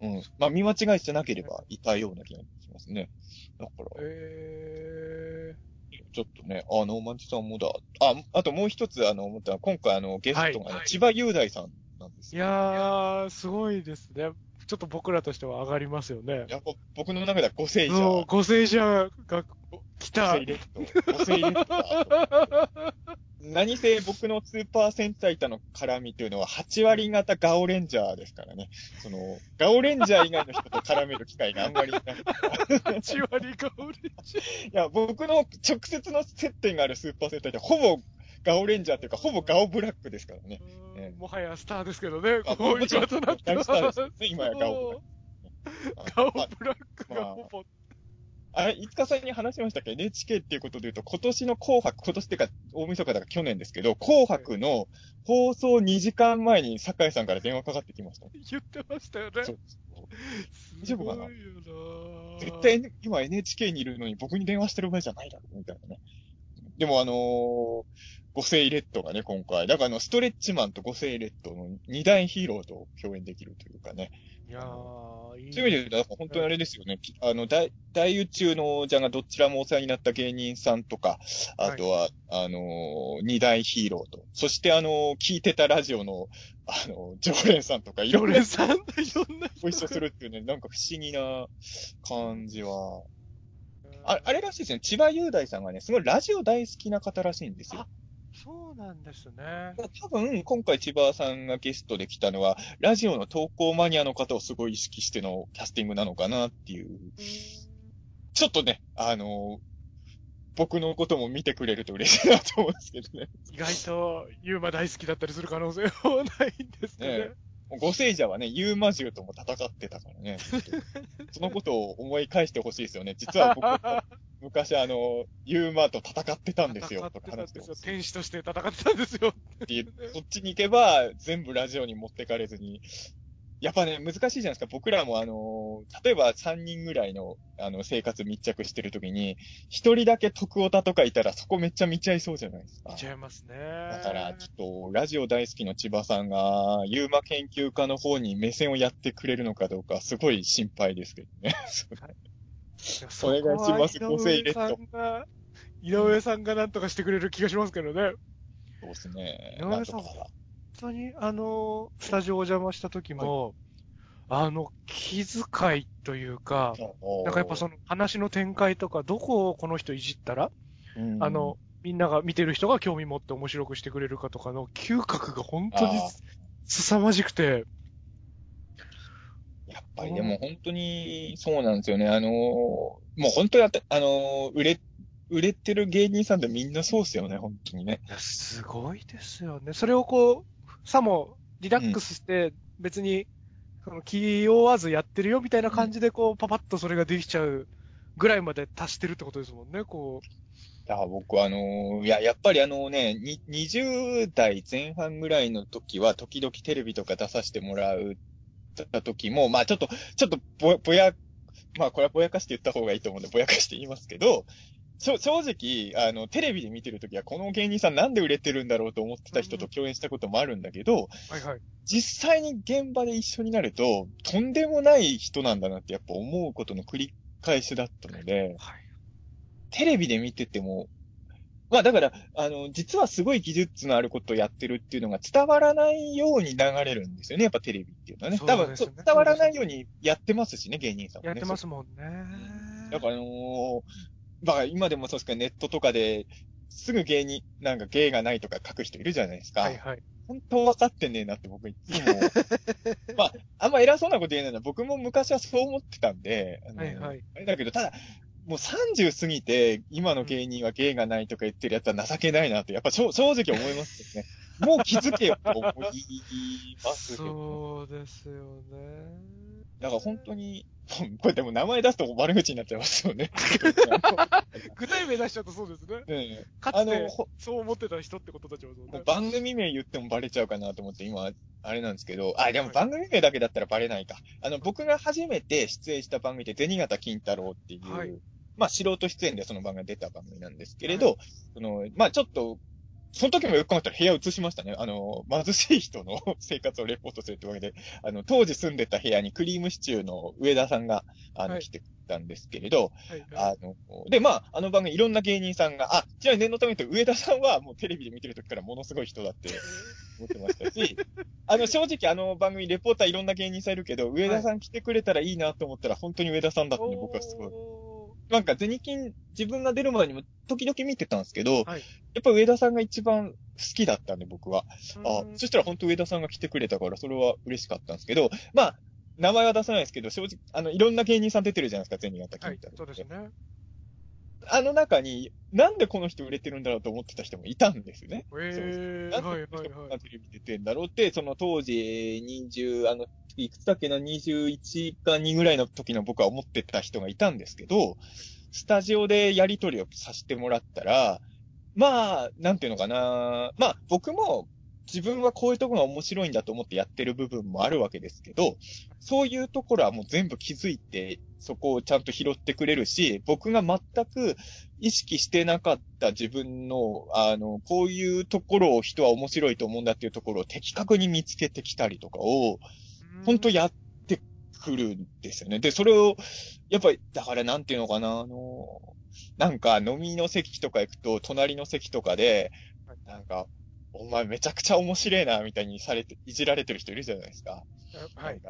Speaker 3: うん。まあ、見間違いじゃなければいたような気がしますね。だから、
Speaker 2: え
Speaker 3: ちょっとね、あの、マンチさんもだ。あ、あともう一つ、あの、思ったのは今回あの、ゲストがね、
Speaker 2: はい
Speaker 3: 千葉雄大さんなんです
Speaker 2: ー、い
Speaker 3: よ。
Speaker 2: やー、すごいですね。ちょっと僕らとしては上がりますよね。
Speaker 3: やっぱ僕の中では5世者。
Speaker 2: そう、ご聖者が来た。
Speaker 3: 5世レッド。5世レッドだと。何せ僕のスーパー戦隊との絡みというのは8割型ガオレンジャーですからね。その、ガオレンジャー以外の人と絡める機会があんまりなくて。
Speaker 2: 8割が俺。
Speaker 3: いや、僕の直接の接点があるスーパー戦隊ってほぼガオレンジャーっていうか、ほぼガオブラックですからね。ね
Speaker 2: もはやスターですけどね、
Speaker 3: あ
Speaker 2: こういう今となっては。
Speaker 3: もちろん大スターですね今やガオブラック
Speaker 2: ガオ
Speaker 3: あ
Speaker 2: ブラックがほぼ。
Speaker 3: あれ、いつかさんに話しましたっけ ?NHK っていうことで言うと、今年の紅白、今年っていうか、大晦日だから去年ですけど、紅白の放送2時間前に酒井さんから電話かかってきました。
Speaker 2: 言ってましたよね。
Speaker 3: そう
Speaker 2: すごいよな
Speaker 3: 絶対今 NHK にいるのに僕に電話してる場合じゃないだろう、みたいなね。でもあのー、五世レッドがね、今回。だからあの、ストレッチマンと五世レッドの二大ヒーローと共演できるというかね。
Speaker 2: いやー、いい。
Speaker 3: そういう意味で言うと、本当にあれですよね。きあの、大、大宇宙の王者がどちらもお世話になった芸人さんとか、あとは、あのー二大ヒーローと、そしてあのー聞いてたラジオの、あのー常連さんとか、いろんな
Speaker 2: 常連さん、いろんな人
Speaker 3: ご一緒するっていうね、なんか不思議な感じは。ああれらしいですね。千葉雄大さんがね、すごいラジオ大好きな方らしいんですよ。
Speaker 2: なんですね。
Speaker 3: 多分、今回千葉さんがゲストで来たのは、ラジオの投稿マニアの方をすごい意識してのキャスティングなのかなっていう。ちょっとね、あのー僕のことも見てくれると嬉しいなと思うんですけどね。
Speaker 2: 意外と、ユーマ大好きだったりする可能性はないんですかね。
Speaker 3: ねご聖者はね、ユーマ獣とも戦ってたからね。そのことを思い返してほしいですよね。実は僕、昔あの、ユーマと戦ってたんですよ。とか話してほし。い
Speaker 2: 天使として戦ってたんですよ。
Speaker 3: っていうそっちに行けば、全部ラジオに持ってかれずに。やっぱね、難しいじゃないですか。僕らもあの、例えば3人ぐらいの、あの、生活密着してるときに、一人だけ徳オタとかいたら、そこめっちゃ見ちゃいそうじゃないですか。
Speaker 2: 見ちゃいますね。
Speaker 3: だから、ちょっと、ラジオ大好きの千葉さんが、ユーマ研究家の方に目線をやってくれるのかどうか、すごい心配ですけどね。
Speaker 2: そ
Speaker 3: お願いします
Speaker 2: こは
Speaker 3: ご清レッド
Speaker 2: 井上さんが、井上さんがなんとかしてくれる気がしますけどね。
Speaker 3: そうですね。
Speaker 2: 井上さん。本当に、あの、スタジオお邪魔した時も、あの、気遣いというか、なんかやっぱその話の展開とか、どこをこの人いじったら、
Speaker 3: うん
Speaker 2: あの、、みんなが見てる人が興味持って面白くしてくれるかとかの嗅覚が本当に凄まじくて、
Speaker 3: ぱりでも本当にそうなんですよね。あのー、もう本当にあた、あのー、売れ、売れてる芸人さんってみんなそうっすよね、本当にね。
Speaker 2: いや、すごいですよね。それをこう、さもリラックスして、別に、その気負わずやってるよみたいな感じで、こう、パパッとそれができちゃうぐらいまで達してるってことですもんね、こう。
Speaker 3: だから僕あのーいや、やっぱりあのね、に20代前半ぐらいの時は、時々テレビとか出させてもらう、た時も、まあちょっと、ちょっとぼ、ぼや、まあこれはぼやかして言った方がいいと思うんで、ぼやかして言いますけど、正直、あの、テレビで見てる時は、この芸人さんなんで売れてるんだろうと思ってた人と共演したこともあるんだけど、
Speaker 2: はいはい。
Speaker 3: 実際に現場で一緒になると、とんでもない人なんだなってやっぱ思うことの繰り返しだったので、
Speaker 2: はい。
Speaker 3: テレビで見てても、まあだから、あの、実はすごい技術のあることをやってるっていうのが伝わらないように流れるんですよね、やっぱテレビっていうのはね。多分伝わらないようにやってますしね、芸人さんもね。
Speaker 2: やってますもんね。
Speaker 3: だからあのーまあ今でもそうですけど、ネットとかで、すぐ芸に、なんか芸がないとか書く人いるじゃないですか。
Speaker 2: はいはい。
Speaker 3: 本当分かってねえなって僕いつも。まあ、あんま偉そうなこと言えないのは僕も昔はそう思ってたんで。あの
Speaker 2: はいはい。
Speaker 3: あれだけど、ただ、もう30過ぎて、今の芸人は芸がないとか言ってるやつは情けないなって、やっぱ正正直思いますよね。もう気づけよと思いますけど。
Speaker 2: そうですよね。
Speaker 3: だから本当に、これでも名前出すと悪口になっちゃいますよね。
Speaker 2: 具体名出しちゃうとそうですね。
Speaker 3: ねえ
Speaker 2: かつて
Speaker 3: あの、ほ
Speaker 2: そう思ってた人ってことたちもそうね
Speaker 3: もう。番組名言ってもバレちゃうかなと思って、今、あれなんですけど、あ、でも番組名だけだったらバレないか。あの、僕が初めて出演した番組で、銭形金太郎っていう、
Speaker 2: はい
Speaker 3: まあ、素人出演でその番組が出た番組なんですけれど、その、まあ、ちょっと、その時もよく考えたら部屋移しましたね。あの、貧しい人の 生活をレポートするってわけで、あの、当時住んでた部屋にクリームシチューの上田さんが、あの、
Speaker 2: はい
Speaker 3: 来てたんですけれど、
Speaker 2: はいはい
Speaker 3: あの、で、まあ、あの番組いろんな芸人さんが、あ、ちなみに念のために言うと、上田さんはもうテレビで見てる時からものすごい人だって 思ってましたし、あの、正直あの番組レポーターいろんな芸人さんいるけど、上田さん来てくれたらいいなと思ったら、本当に上田さんだったんで、僕はすごい。
Speaker 2: お
Speaker 3: なんか、ゼニキン、自分が出る前にも時々見てたんですけど、
Speaker 2: はい
Speaker 3: やっぱ上田さんが一番好きだったんで、僕は。
Speaker 2: ー
Speaker 3: あ
Speaker 2: う、ん
Speaker 3: そしたら本当上田さんが来てくれたから、それは嬉しかったんですけど、まあ、名前は出さないですけど、正直、あの、いろんな芸人さん出てるじゃないですか、ゼニガタ
Speaker 2: はい
Speaker 3: 金太郎、
Speaker 2: そうですね。
Speaker 3: あの中に、なんでこの人売れてるんだろうと思ってた人もいたんですね。
Speaker 2: えー、
Speaker 3: なん
Speaker 2: はい
Speaker 3: でこの人テレビ出てんだろうって、その当時、20、あの、いくつだっけな、21か2ぐらいの時の僕は思ってた人がいたんですけど、スタジオでやりとりをさせてもらったら、まあ、なんていうのかな。まあ、僕も自分はこういうところが面白いんだと思ってやってる部分もあるわけですけど、そういうところはもう全部気づいて、そこをちゃんと拾ってくれるし、僕が全く意識してなかった自分の、あの、こういうところを人は面白いと思うんだっていうところを的確に見つけてきたりとかを、本当やってくるんですよね。で、それを、やっぱり、だからなんていうのかな、あの、なんか飲みの席とか行くと、隣の席とかで、なんか、お前めちゃくちゃ面白いな、みたいにされて、いじられてる人いるじゃないですか。
Speaker 2: はい。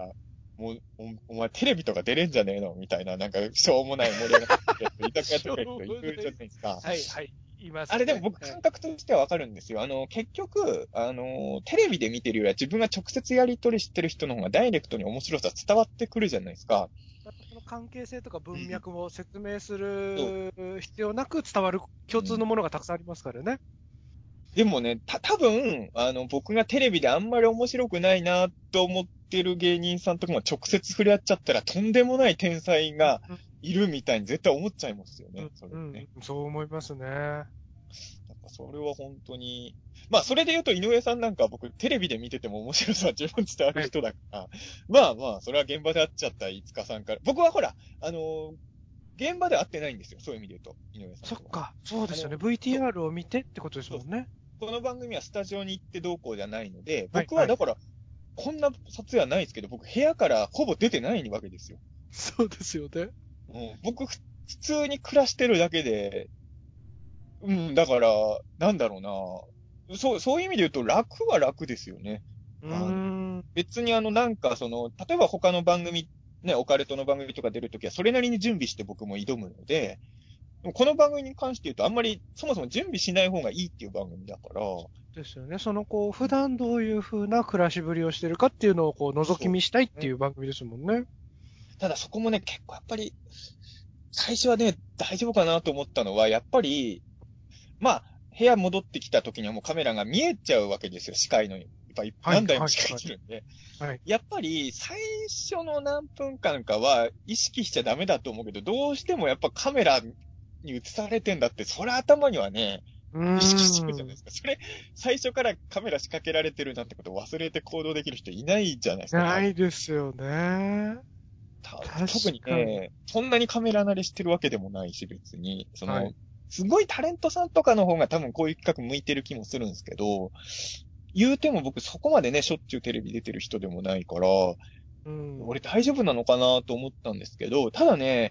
Speaker 3: もう、おお前テレビとか出れんじゃねえのみたいな、なんか、しょうもない盛り上がってるやつ、居酒屋とか行くといるじゃないですか。
Speaker 2: はいはい。います、ね。
Speaker 3: あれでも僕
Speaker 2: はい
Speaker 3: 感覚としてはわかるんですよ。あの、結局、あの、テレビで見てるよりは自分が直接やり取りしてる人の方がダイレクトに面白さ伝わってくるじゃないですか。
Speaker 2: その関係性とか文脈も説明する必要なく伝わる共通のものがたくさんありますからね。
Speaker 3: でもね、た、多分あの、僕がテレビであんまり面白くないなと思ってる芸人さんとかも直接触れ合っちゃったらとんでもない天才がいるみたいに絶対思っちゃいますよね。それ
Speaker 2: うん
Speaker 3: ね。
Speaker 2: そう思いますね。
Speaker 3: なんかそれは本当に、まあそれで言うと井上さんなんかは僕テレビで見てても面白さは十分伝わる人だから、まあまあそれは現場で会っちゃった五日さんから、僕はほら、あのー現場では会ってないんですよ。そういう意味で言うと、井上さん。
Speaker 2: そっか、そうですよね。VTR を見てってことですもんね。
Speaker 3: この番組はスタジオに行ってどうこうじゃないので、
Speaker 2: はい
Speaker 3: 僕はだから、こんな撮影はないですけど、僕部屋からほぼ出てないわけですよ。
Speaker 2: そうですよね。
Speaker 3: うん、僕ふ普通に暮らしてるだけで、うん、だから、なんだろうな。そう、そういう意味で言うと楽は楽ですよね。
Speaker 2: うーん。
Speaker 3: 別にあのなんかその、例えば他の番組、ね、オカルトの番組とか出るときはそれなりに準備して僕も挑むので、でもこの番組に関して言うとあんまりそもそも準備しない方がいいっていう番組だから、
Speaker 2: ですよね。その、こう、普段どういう風な暮らしぶりをしてるかっていうのを、こう、覗き見したいっていう番組ですもんね。
Speaker 3: ただそこもね、結構やっぱり、最初はね、大丈夫かなと思ったのは、やっぱり、まあ、部屋戻ってきた時にはもうカメラが見えちゃうわけですよ、視界の。やっぱ何台も視界してるんで。
Speaker 2: はい
Speaker 3: やっぱり、最初の何分間かは意識しちゃダメだと思うけど、どうしてもやっぱカメラに映されてんだって、それ頭にはね。意識してるじゃないですか。それ、最初からカメラ仕掛けられてるなんてことを忘れて行動できる人いないじゃないですか。
Speaker 2: ないですよね。
Speaker 3: 特にね、そんなにカメラ慣れしてるわけでもないし、別に。その、
Speaker 2: はい
Speaker 3: すごいタレントさんとかの方が多分こういう企画向いてる気もするんですけど、言うても僕そこまでね、しょっちゅうテレビ出てる人でもないから、
Speaker 2: うん。
Speaker 3: 俺大丈夫なのかなと思ったんですけど、ただね、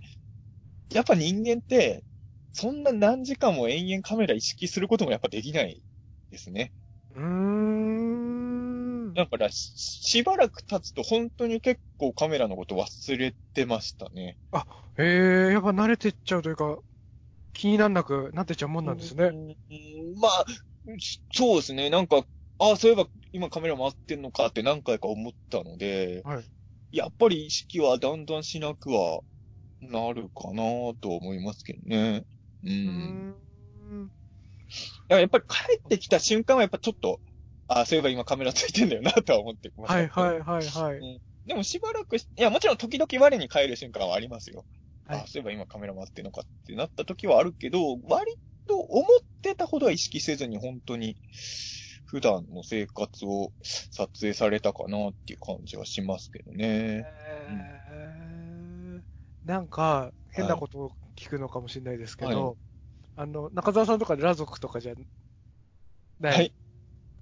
Speaker 3: やっぱ人間って、そんな何時間も延々カメラ意識することもやっぱできないですね。
Speaker 2: うーん。
Speaker 3: だからし、しばらく経つと本当に結構カメラのこと忘れてましたね。
Speaker 2: へえ、やっぱ慣れてっちゃうというか、気になんなくなってちゃうもんなんですね。
Speaker 3: うんまあ、そうですね。なんか、ああ、そういえば今カメラ回ってんのかって何回か思ったので、
Speaker 2: はい。
Speaker 3: やっぱり意識はだんだんしなくはなるかなと思いますけどね。う。
Speaker 2: うんん。
Speaker 3: だからやっぱり帰ってきた瞬間はやっぱちょっと、ああ、そういえば今カメラついてんだよなとは思ってました。
Speaker 2: はいはいはいはい。
Speaker 3: でもしばらくし、いや、もちろん時々我に返る瞬間はありますよ。
Speaker 2: はい
Speaker 3: あ、そういえば今カメラ回ってんのかってなった時はあるけど、割と思ってたほどは意識せずに本当に普段の生活を撮影されたかなっていう感じはしますけどね。
Speaker 2: えーなんか、変なことを聞くのかもしれないですけど、
Speaker 3: はい
Speaker 2: あの、中澤さんとかで裸族とかじゃない、
Speaker 3: はい。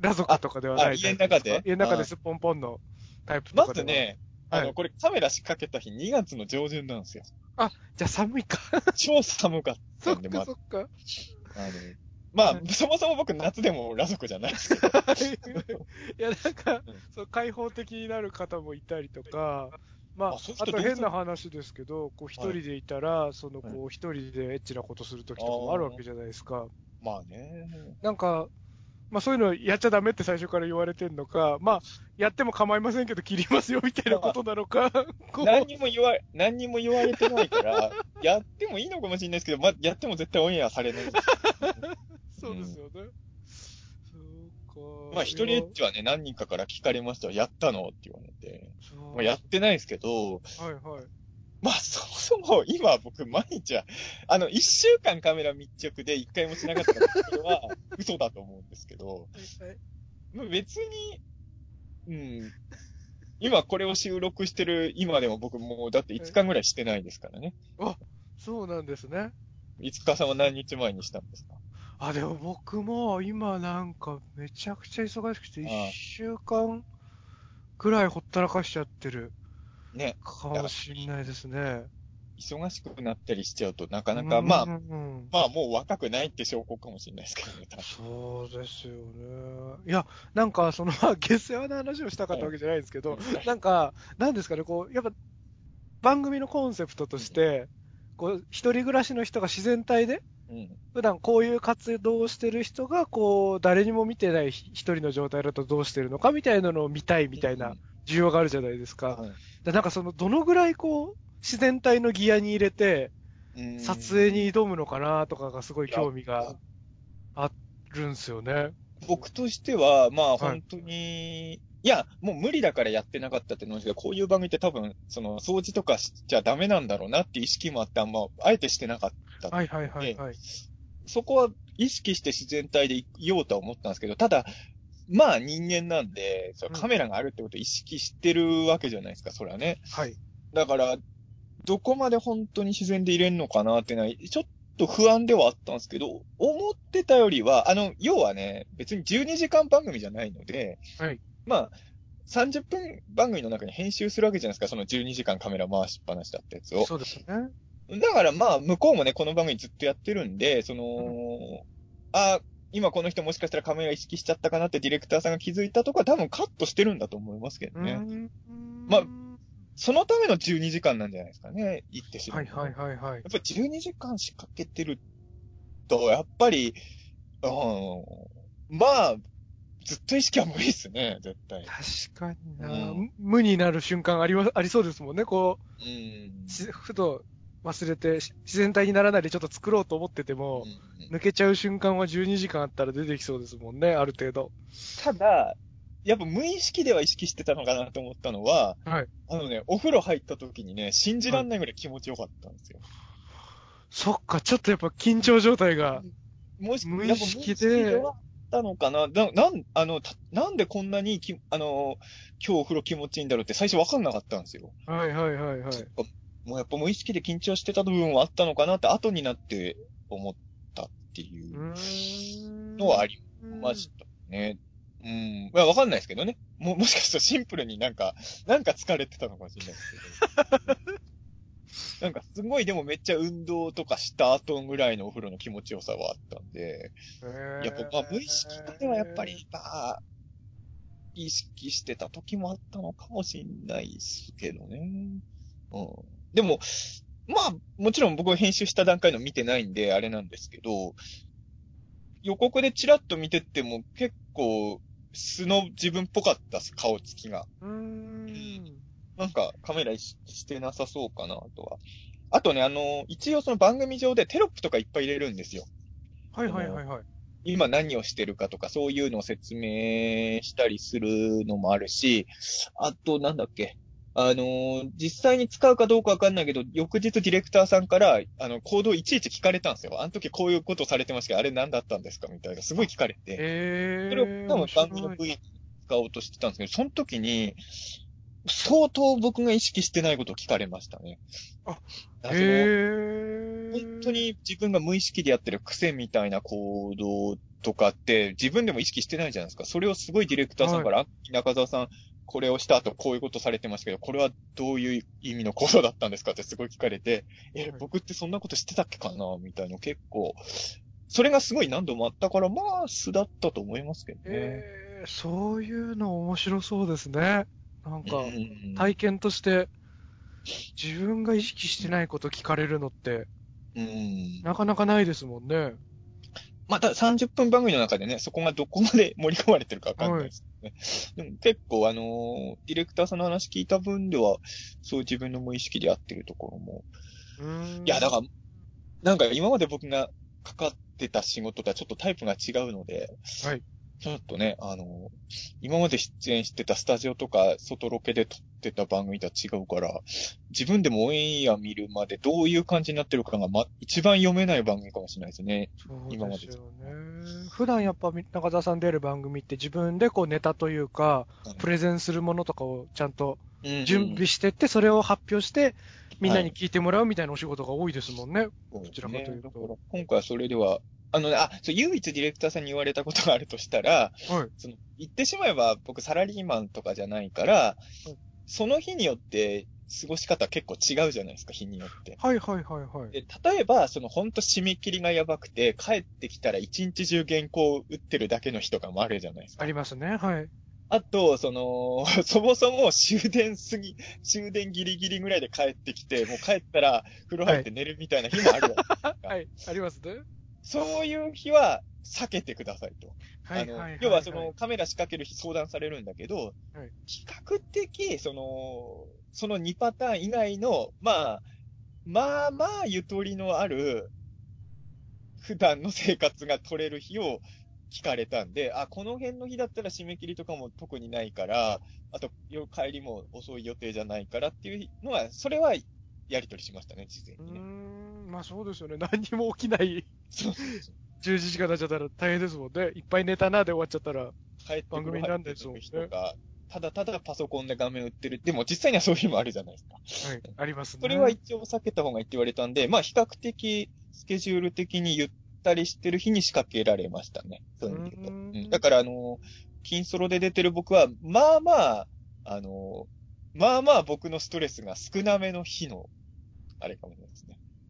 Speaker 2: 裸族とかではない
Speaker 3: ああ家の中で？
Speaker 2: 家の中ですポンポンのタイプ。
Speaker 3: まずね、
Speaker 2: はい
Speaker 3: あの、これカメラ仕掛けた日2月の上旬なんですよ。
Speaker 2: じゃあ寒いか。
Speaker 3: 超寒かったんで、
Speaker 2: そっか
Speaker 3: まあ
Speaker 2: そっか。
Speaker 3: あの、まあ、そもそも僕夏でも裸族じゃないですけど。
Speaker 2: いや、なんか
Speaker 3: うん、
Speaker 2: そう、開放的になる方もいたりとか、まあ、
Speaker 3: あ
Speaker 2: と変な話ですけど、こう一人でいたら、その、こう一人でエッチなことするときとかもあるわけじゃないですか。
Speaker 3: まあね。
Speaker 2: なんか、まあそういうのやっちゃダメって最初から言われてんのか、まあ、やっても構いませんけど切りますよみたいなことなのか、
Speaker 3: 何にも言われ、何にも言われてないから、やってもいいのかもしれないですけど、まあ、やっても絶対オンエアされない。
Speaker 2: そうですよね。そうか。
Speaker 3: まあ、一人エッチはね、何人かから聞かれましたよ。やったの？って言われて。まあ、やってないですけど、
Speaker 2: はいはい。
Speaker 3: まあ、そもそも、今僕、毎日は、あの、一週間カメラ密着で一回もしなかったから、それは嘘だと思うんですけど、まあ別に、うん。今これを収録してる今でも僕もうだって5日ぐらいしてないですからね。
Speaker 2: そうなんですね。
Speaker 3: 5日さんは何日前にしたんですか？
Speaker 2: あ、でも僕も今なんかめちゃくちゃ忙しくて、
Speaker 3: ああ
Speaker 2: 一週間くらいほったらかしちゃってる
Speaker 3: ね。
Speaker 2: かもしんないですね。
Speaker 3: 忙しくなったりしちゃうとなかなか、まあ、
Speaker 2: うんうん
Speaker 3: まあもう若くないって証拠かもしれないですけどね。
Speaker 2: そうですよね。いや、なんか、その、まあ、下世話な話をしたかったわけじゃないですけど、なんか、なんですかね、こう、やっぱ、番組のコンセプトとして、こう、一人暮らしの人が自然体で、
Speaker 3: うん。
Speaker 2: 普段こういう活動をしてる人が、こう、誰にも見てない一人の状態だとどうしてるのかみたいなのを見たいみたいな需要があるじゃないですか。
Speaker 3: はい
Speaker 2: でなんかその、どのぐらいこう、自然体のギアに入れて、
Speaker 3: うん
Speaker 2: 撮影に挑むのかなとかがすごい興味があるんですよね。
Speaker 3: 僕としては、まあ
Speaker 2: はい
Speaker 3: 本当に、い、や、もう無理だからやってなかったって思うんですけど、こういう番組って多分、その掃除とかしちゃダメなんだろうなっていう意識もあって、あんま、あえてしてなかった。
Speaker 2: はいはいはいはい。
Speaker 3: そこは意識して自然体でいようとは思ったんですけど、ただ、まあ人間なんで、そのカメラがあるってことを意識してるわけじゃないですか、それはね。
Speaker 2: はい。
Speaker 3: だから、どこまで本当に自然で入れんのかなっていうのは、ちょっと不安ではあったんですけど、思ってたよりは、あの、要はね、別に12時間番組じゃないので、
Speaker 2: はい。
Speaker 3: まあ、30分番組の中に編集するわけじゃないですか、その12時間カメラ回しっぱなしだったやつを。
Speaker 2: そうですね。
Speaker 3: だからまあ、向こうもね、この番組ずっとやってるんで、その、あ、今この人もしかしたらカメラ意識しちゃったかなってディレクターさんが気づいたとか多分カットしてるんだと思いますけどね。
Speaker 2: うん
Speaker 3: まあそのための12時間なんじゃないですかね、言ってしま。
Speaker 2: はいはいはいはい
Speaker 3: や。っぱり12時間仕掛けてると、やっぱり、うん、まあ、ずっと意識は無理っすね、絶対。
Speaker 2: 確かにな、
Speaker 3: うん
Speaker 2: 無になる瞬間ありまありそうですもんね。こ
Speaker 3: うん
Speaker 2: う、しふと忘れてし自然体にならないでちょっと作ろうと思ってても、
Speaker 3: うん
Speaker 2: 抜けちゃう瞬間は12時間あったら出てきそうですもんね、ある程度。
Speaker 3: ただ、やっぱ無意識では意識してたのかなと思ったのは、
Speaker 2: はい。
Speaker 3: あのね、お風呂入った時にね、信じらんないぐらい気持ちよかったんですよ。
Speaker 2: そっか、ちょっとやっぱ緊張状態が。
Speaker 3: もし、
Speaker 2: 無意識で
Speaker 3: たのかな？な、なん、あの、たなんでこんなにき、あの、今日お風呂気持ちいいんだろうって最初わかんなかったんですよ。
Speaker 2: はいはいはいはい。
Speaker 3: もうやっぱ無意識で緊張してた部分はあったのかなって後になって思ったっていうのはありましたね。うん。まあわかんないですけどね。も、もしかしたらシンプルになんか、なんか疲れてたのかもしれないですけど。なんかすごいでもめっちゃ運動とかした後ぐらいのお風呂の気持ちよさはあったんで、やっぱまあ無意識ではやっぱり、まあ、意識してた時もあったのかもしれないですけどね。うん。でも、まあ、もちろん僕は編集した段階の見てないんで、あれなんですけど、予告でチラッと見てっても結構素の自分っぽかったっす、顔つきが。
Speaker 2: うーん。
Speaker 3: なんかカメラしてなさそうかなとは。あとね、あの、一応その番組上でテロップとかいっぱい入れるんですよ。
Speaker 2: はいはいはいはい。
Speaker 3: 今何をしてるかとか、そういうのを説明したりするのもあるし、あと、なんだっけ。あのー実際に使うかどうかわかんないけど、翌日ディレクターさんから、あの、コードをいちいち聞かれたんですよ。あの時こういうことされてましたけど、あれ何だったんですかみたいな、すごい聞かれて。
Speaker 2: え
Speaker 3: それを
Speaker 2: ー。
Speaker 3: 多分番組の
Speaker 2: い
Speaker 3: V に使おうとしてたんですけど、その時に、相当僕が意識してないことを聞かれましたね。
Speaker 2: あへー。
Speaker 3: 本当に自分が無意識でやってる癖みたいな行動とかって自分でも意識してないじゃないですか。それをすごいディレクターさんから、あ中澤さん、これをした後こういうことされてますけど、これはどういう意味の行動だったんですかってすごい聞かれて、え
Speaker 2: はい、
Speaker 3: 僕ってそんなことしてたっけかなみたいな結構、それがすごい何度もあったから、まあ、素だったと思いますけどね。
Speaker 2: えー、そういうの面白そうですね。なんか、
Speaker 3: うん
Speaker 2: 体験として、自分が意識してないこと聞かれるのって、
Speaker 3: うん。
Speaker 2: なかなかないですもんね。
Speaker 3: まあ、ただ30分番組の中でね、そこがどこまで盛り込まれてるかわかんないですけどね。でも結構あのーディレクターさんの話聞いた分では、そう自分の無意識でやってるところも。いや、だから、なんか今まで僕がかかってた仕事とはちょっとタイプが違うので、
Speaker 2: はい。
Speaker 3: ちょっとね、あのー今まで出演してたスタジオとか外ロケで撮ってた番組とは違うから、自分でもオンエア見るまでどういう感じになってるかが、ま、一番読めない番組かもしれないですね。
Speaker 2: そう
Speaker 3: 今まで
Speaker 2: ですよね。普段やっぱ中澤さん出る番組って自分でこうネタというか、プレゼンするものとかをちゃんと準備してって、それを発表して、みんなに聞いてもらうみたいなお仕事が多いですもんね。
Speaker 3: ど
Speaker 2: ちらかというと
Speaker 3: だから今回はそれでは、あのね、あ、そう、唯一ディレクターさんに言われたことがあるとしたら、
Speaker 2: はい。
Speaker 3: その、言ってしまえば僕サラリーマンとかじゃないから、その日によって過ごし方結構違うじゃないですか、日によって。
Speaker 2: はいはいはいはい。
Speaker 3: で、例えば、そのほんと締め切りがやばくて、帰ってきたら一日中原稿を打ってるだけの日とかもあるじゃないですか
Speaker 2: あ。りますね。はい。
Speaker 3: あと、その、そもそも終電過ぎ、終電ギリギリぐらいで帰ってきて、もう帰ったら風呂入って寝るみたいな日もあるわけです
Speaker 2: はい。ありますね。
Speaker 3: そういう日は避けてくださいと。
Speaker 2: はい。
Speaker 3: あの、
Speaker 2: はい。
Speaker 3: 要はその、カメラ仕掛ける日相談されるんだけど、
Speaker 2: はい
Speaker 3: 比較的、その、その2パターン以外の、まあ、まあまあゆとりのある、普段の生活が取れる日を聞かれたんで、あ、この辺の日だったら締め切りとかも特にないから、あと、よ帰りも遅い予定じゃないからっていうのは、それはやり取りしましたね、事前にね。
Speaker 2: ん、まあそうですよね。何にも起きない
Speaker 3: そうそうそう。
Speaker 2: 10時なっちゃったら大変ですもんね。いっぱい寝たなで終わっちゃったら。
Speaker 3: 帰って
Speaker 2: 番組なんですもんね
Speaker 3: ただただパソコンで画面打ってる。でも実際にはそういう日もあるじゃないですか。
Speaker 2: はい。ありますね。
Speaker 3: それは一応避けた方がいいって言われたんで、まあ比較的スケジュール的にゆったりしてる日に仕掛けられましたね。そういう意味で言うと。
Speaker 2: うーん
Speaker 3: うんだからあの、金ソロで出てる僕は、まあまあ、あの、まあまあ僕のストレスが少なめの日の、あれかもしれない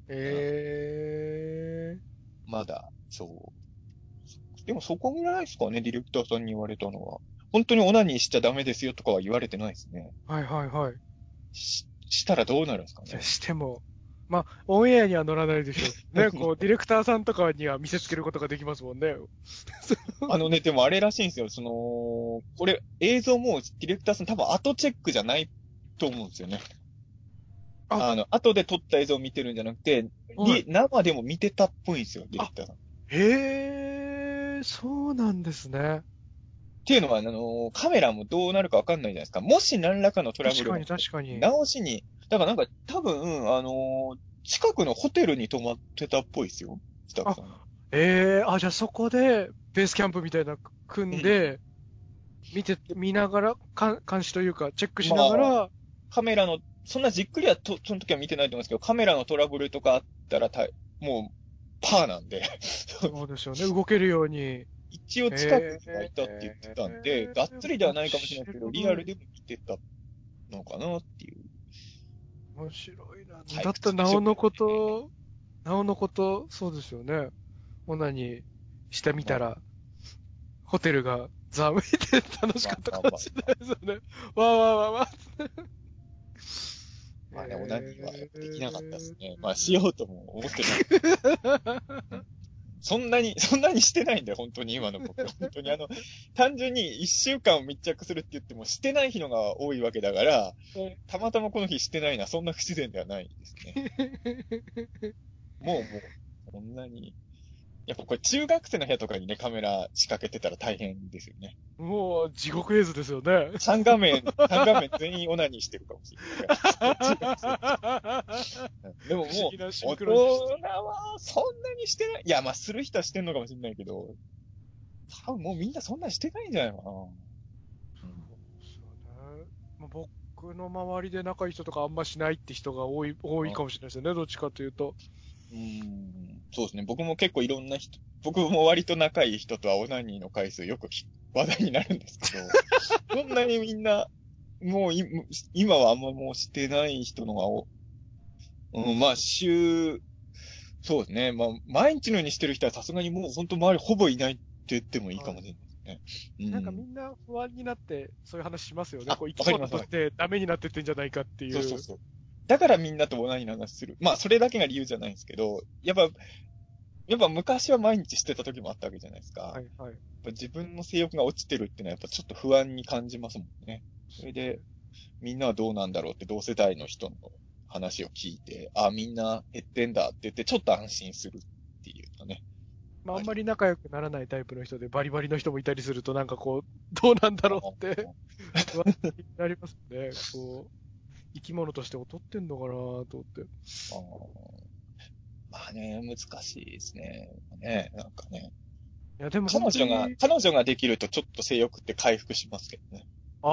Speaker 3: ですね。
Speaker 2: え
Speaker 3: まだ、そう。でもそこぐらいですかね、ディレクターさんに言われたのは。本当にオナニーしちゃダメですよとかは言われてないですね。
Speaker 2: ー。はいはいはい。
Speaker 3: し、したらどうなるんですかね。
Speaker 2: しても、まあ、オンエアには乗らないでしょう。ね、こう、ディレクターさんとかには見せつけることができますもんね。
Speaker 3: あのね、でもあれらしいんですよ。その、これ映像もディレクターさん多分後チェックじゃないと思うんですよね。
Speaker 2: あ
Speaker 3: あの、後で撮った映像を見てるんじゃなくて、
Speaker 2: はい
Speaker 3: り生でも見てたっぽいんですよ、ディレクターさん。っ
Speaker 2: へえ、そうなんですね。
Speaker 3: ていうのは、あの、カメラもどうなるかわかんないじゃないですか。もし何らかのトラブルが
Speaker 2: 確かに確かに。
Speaker 3: 直しに、だからなんか多分、あの、近くのホテルに泊まってたっぽいですよ、スタッフさんが。
Speaker 2: ええあ、じゃあそこで、ベースキャンプみたいなの組んで、見て、見ながら、か監視というか、チェックしながら、
Speaker 3: カメラの、そんなじっくりはと、その時は見てないと思うんですけど、カメラのトラブルとかあったらたい、もう、パーなんで、
Speaker 2: そうですよね、動けるように。
Speaker 3: 一応近くにはいたって言ってたんで、がっつりではないかもしれないけど、リアルでも見てたのかなっていう。
Speaker 2: 面白いな。
Speaker 3: はい
Speaker 2: だったら、なおのこと、なおのこと、そうですよね。オナにしてみたら、ホテルがざわめいて楽しかったかもしれないですよね。わーわーわーわー。
Speaker 3: ままあね、オナニーはできなかったですね。まあ、しようとも思ってない。そんなに、そんなにしてないんだよ、本当に今の僕。本当にあの、単純に一週間を密着するって言っても、してない日のが多いわけだから、たまたまこの日してないのはそんな不自然ではないですね。も うもう、そんなに。やっぱこれ中学生の部屋とかにね、カメラ仕掛けてたら大変ですよね。
Speaker 2: もう、地獄絵図ですよね。
Speaker 3: 3画面、3画面全員オナニーしてるかもしれない。でももう、大人はそんなにしてない。いや、まあ、する人はしてんのかもしれないけど、多分もうみんなそんなにしてないんじゃないかな。
Speaker 2: そうですよね。まあ、僕の周りで仲いい人とかあんましないって人が多い、多いかもしれないですよね、どっちかというと。
Speaker 3: うーん、そうですね。僕も結構いろんな人、僕も割と仲いい人とはオナニーの回数よく聞話題になるんですけど、そんなにみんな、もうい今はあんまもうしてない人のがお、うん、まあ週、そうですね。まあ、毎日のようにしてる人はさすがにもう本当周りほぼいないって言ってもいいかもしれないですね。うん、
Speaker 2: なんかみんな不安になって、そういう話しますよね
Speaker 3: あ。
Speaker 2: こう、生き物としてダメになってってんじゃないかっていう。
Speaker 3: そうそうそう。だからみんなとオナニーの話する。まあ、それだけが理由じゃないんですけど、やっぱ、やっぱ昔は毎日してた時もあったわけじゃないですか。
Speaker 2: はいはい。
Speaker 3: やっぱ自分の性欲が落ちてるっていうのはやっぱちょっと不安に感じますもんね。それで、みんなはどうなんだろうって同世代の人の話を聞いて、あ、みんな減ってんだって言ってちょっと安心するっていうかね。
Speaker 2: まあ、あんまり仲良くならないタイプの人でバリバリの人もいたりすると、なんかこう、どうなんだろうって不安になりますね。こう、生き物として劣ってんのかなと思って。
Speaker 3: あーまあね、難しいですね。ね、なんかね。
Speaker 2: いや、でも
Speaker 3: 彼女が彼女ができるとちょっと性欲って回復しますけどね。
Speaker 2: ああ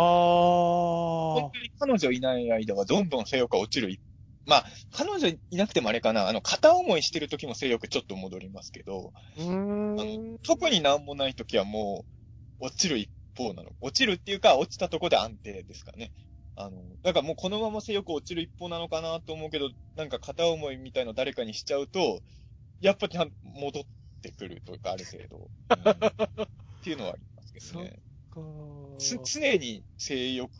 Speaker 3: 本、当に彼女いない間はどんどん性欲が落ちる一。まあ、彼女いなくてもあれかな、あの、片思いしてる時も性欲ちょっと戻りますけど、
Speaker 2: うーん。
Speaker 3: 特になんもない時はもう、落ちる一方なの。落ちるっていうか、落ちたとこで安定ですかね。あの、だからもうこのまま性欲落ちる一方なのかなと思うけど、なんか片思いみたいの誰かにしちゃうと、やっぱり戻ってくるというか、ある程度。うん っていうのはありますけどね。つ常に性欲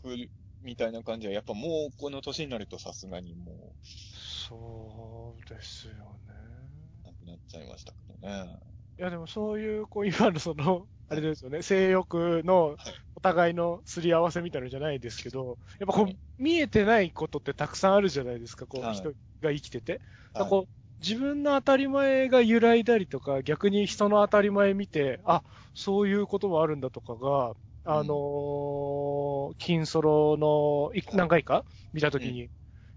Speaker 3: みたいな感じは、やっぱもうこの年になるとさすがにも
Speaker 2: そうですよね。
Speaker 3: う、なくなっちゃいましたけどね。
Speaker 2: いや、でもそういう、こう、今のその、あれですよね、性欲のお互いのすり合わせみたいなのじゃないですけど、やっぱこう、
Speaker 3: はい。
Speaker 2: 見えてないことってたくさんあるじゃないですか、こう、
Speaker 3: はい。
Speaker 2: 人が生きてて。
Speaker 3: はい。
Speaker 2: こう自分の当たり前が揺らいだりとか、逆に人の当たり前見て、あ、そういうこともあるんだとかが、あのー金ソロのい何回か見たときに、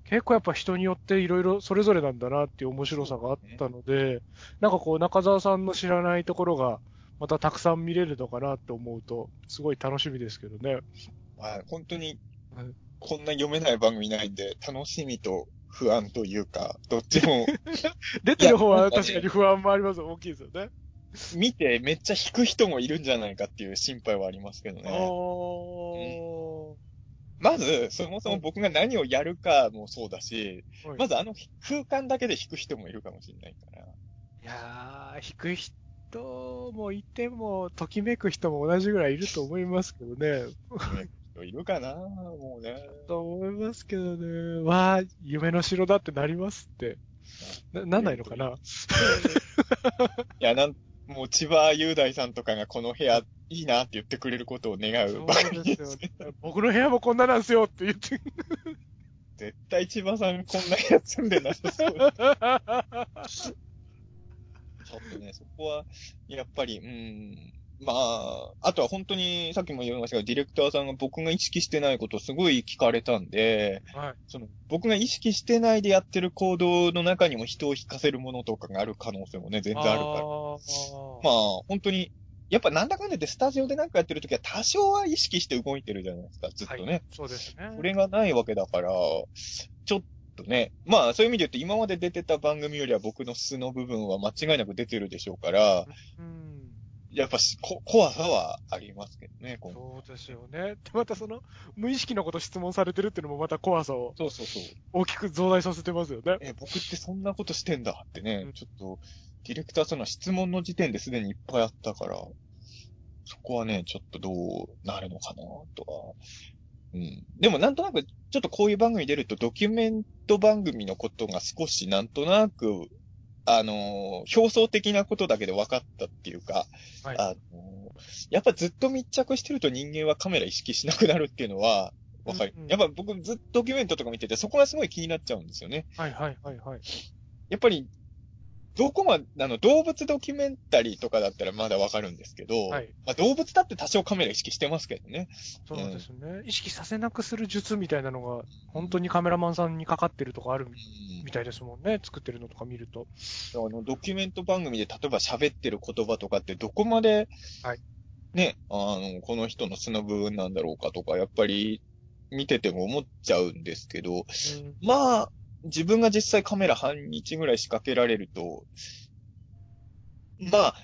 Speaker 2: 結構やっぱ人によっていろいろそれぞれなんだなっていう面白さがあったので、なんかこう中澤さんの知らないところがまたたくさん見れるのかなって思うと、すごい楽しみですけどね。
Speaker 3: はい、本当に
Speaker 2: はい、
Speaker 3: こんな読めない番組ないんで、楽しみと不安というか、どっちも
Speaker 2: 出てる方は確かに不安もあります。大きいですよね。
Speaker 3: 見てめっちゃ引く人もいるんじゃないかっていう心配はありますけどね。
Speaker 2: お
Speaker 3: まず、そもそも僕が何をやるかもそうだし、
Speaker 2: ー。はい
Speaker 3: まずあの空間だけで引く人もいるかもしれないから。
Speaker 2: いやー、低い人もいても、ときめく人も同じぐらいいると思いますけどね。
Speaker 3: 人いるかなもうね。
Speaker 2: と思いますけどね。わー、夢の城だってなりますって。な、なんないのかな？い
Speaker 3: や、なん、もう千葉雄大さんとかがこの部屋いいなって言ってくれることを願
Speaker 2: そうう
Speaker 3: ばかり
Speaker 2: で
Speaker 3: です
Speaker 2: ね。僕の部屋もこんななんですよって言って。
Speaker 3: 絶対千葉さんこんな部屋住んでなさそう。ちょっとね、そこは、やっぱり、うん。まあ、あとは本当に、さっきも言いましたが、ディレクターさんが僕が意識してないことをすごい聞かれたんで、
Speaker 2: はい。
Speaker 3: その、僕が意識してないでやってる行動の中にも人を引かせるものとかがある可能性もね、全然あるから。
Speaker 2: あー
Speaker 3: まあ、本当に、やっぱなんだかんだでスタジオでなんかやってるときは多少は意識して動いてるじゃないですか、ずっとね。
Speaker 2: はい、そうですね。
Speaker 3: それがないわけだから、ちょっとね、まあそういう意味で言うと今まで出てた番組よりは僕の素の部分は間違いなく出てるでしょうから、
Speaker 2: うん。
Speaker 3: やっぱしこ怖さはありますけどね、
Speaker 2: そうですよね。で、またその、無意識のこと質問されてるっていうのもまた怖さを
Speaker 3: そうそうそう。
Speaker 2: 大きく増大させてますよね。
Speaker 3: え、僕ってそんなことしてんだってね、
Speaker 2: うん
Speaker 3: ちょっと、ディレクターさんの質問の時点ですでにいっぱいあったから、そこはね、ちょっとどうなるのかな、とは。うん。でもなんとなく、ちょっとこういう番組出ると、ドキュメント番組のことが少しなんとなく、あのー表層的なことだけで分かったっていうか、
Speaker 2: はい。
Speaker 3: あのーやっぱずっと密着してると人間はカメラ意識しなくなるっていうのは、わかる。
Speaker 2: うんうん
Speaker 3: やっぱ僕ずっとドキュメントとか見てて、そこがすごい気になっちゃうんですよね。
Speaker 2: はいはいはいはい。
Speaker 3: やっぱり、どこまで、あの、動物ドキュメンタリーとかだったらまだわかるんですけど、
Speaker 2: はい
Speaker 3: まあ、動物だって多少カメラ意識してますけどね。
Speaker 2: そうですね。意識させなくする術みたいなのが、本当にカメラマンさんにかかってるとかある
Speaker 3: うん
Speaker 2: みたいですもんね。作ってるのとか見ると。
Speaker 3: あの、ドキュメント番組で例えば喋ってる言葉とかってどこまで、
Speaker 2: はい
Speaker 3: ね、あの、この人の素の部分なんだろうかとか、やっぱり見てても思っちゃうんですけど、
Speaker 2: うん
Speaker 3: まあ、自分が実際カメラ半日ぐらい仕掛けられると、まあ、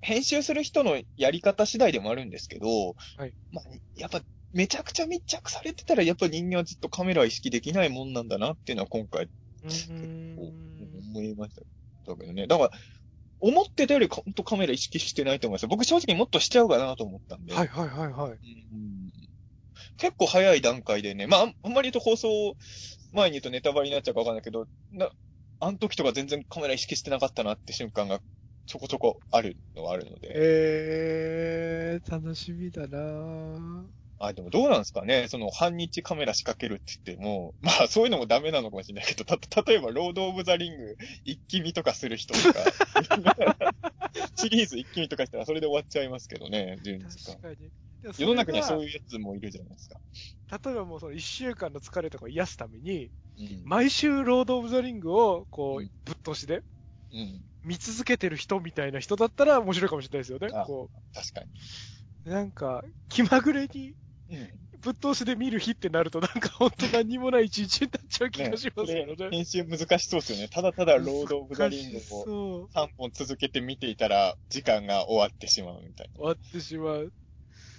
Speaker 3: 編集する人のやり方次第でもあるんですけど、
Speaker 2: はい
Speaker 3: まあ、やっぱめちゃくちゃ密着されてたら、やっぱ人間はずっとカメラを意識できないもんなんだなっていうのは今回
Speaker 2: うん
Speaker 3: 思いましたけどね。だから、思ってたより本当カメラ意識してないと思います。僕正直もっとしちゃうかなと思ったんで。
Speaker 2: はいはいはいはい。
Speaker 3: うん結構早い段階でね、まあ、あんあんまり言うと放送前に言うとネタバレになっちゃうかわかんないけど、な、あの時とか全然カメラ意識してなかったなって瞬間がちょこちょこあるのはあるので。
Speaker 2: えー、楽しみだなぁ。
Speaker 3: あ、でもどうなんですかね？その半日カメラ仕掛けるって言っても、まあそういうのもダメなのかもしれないけど、た、例えばロード・オブ・ザ・リング一気見とかする人とか、シリーズ一気見とかしたらそれで終わっちゃいますけどね、順日間
Speaker 2: 確。かに。
Speaker 3: 世の中にはそう
Speaker 2: う。
Speaker 3: いうやつもいるじゃないですか。
Speaker 2: 例えばもうその一週間の疲れとかを癒すために、
Speaker 3: うん。
Speaker 2: 毎週ロード・オブ・ザ・リングを、こ
Speaker 3: う
Speaker 2: ぶっ通しで
Speaker 3: うん。
Speaker 2: 見続けてる人みたいな人だったら面白いかもしれないですよね。
Speaker 3: あ
Speaker 2: こ
Speaker 3: 確かに。
Speaker 2: う、なんか、気まぐれに
Speaker 3: うん。
Speaker 2: ぶっ通しで見る日ってなると、なんか本当何にもない一日になっちゃう気がしますよね。
Speaker 3: ね編集難しそうですよね。ただただロード・オブ・ザ・リングを
Speaker 2: そう。
Speaker 3: 3本続けて見ていたら、時間が終わってしまうみたいな。
Speaker 2: 終わってしまう。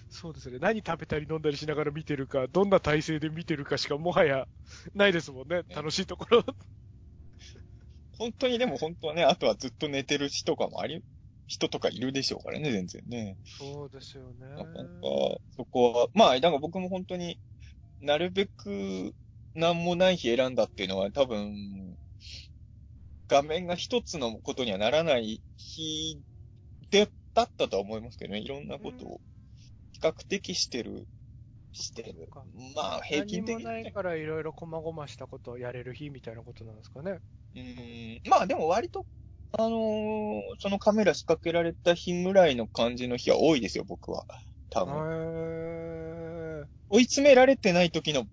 Speaker 2: そうですね。何食べたり飲んだりしながら見てるか、どんな体勢で見てるかしかもはやないですもんね。楽しいところ。
Speaker 3: 本当にでも本当はね、あとはずっと寝てる人とかもあり、人とかいるでしょうからね、全然ね。
Speaker 2: そうですよね。
Speaker 3: なんか、そこは、まあ、だから僕も本当になるべく何もない日選んだっていうのは多分、画面が一つのことにはならない日で、だったとは思いますけどね。いろんなことを比較的してる、してる。まあ、平均的
Speaker 2: 何もない。からいろいろ細々したことをやれる日みたいなことなんですかね。
Speaker 3: うん。まあでも割と、あのーそのカメラ仕掛けられた日ぐらいの感じの日は多いですよ、僕は。多
Speaker 2: へ
Speaker 3: 分。
Speaker 2: ー
Speaker 3: 追い詰められてない時の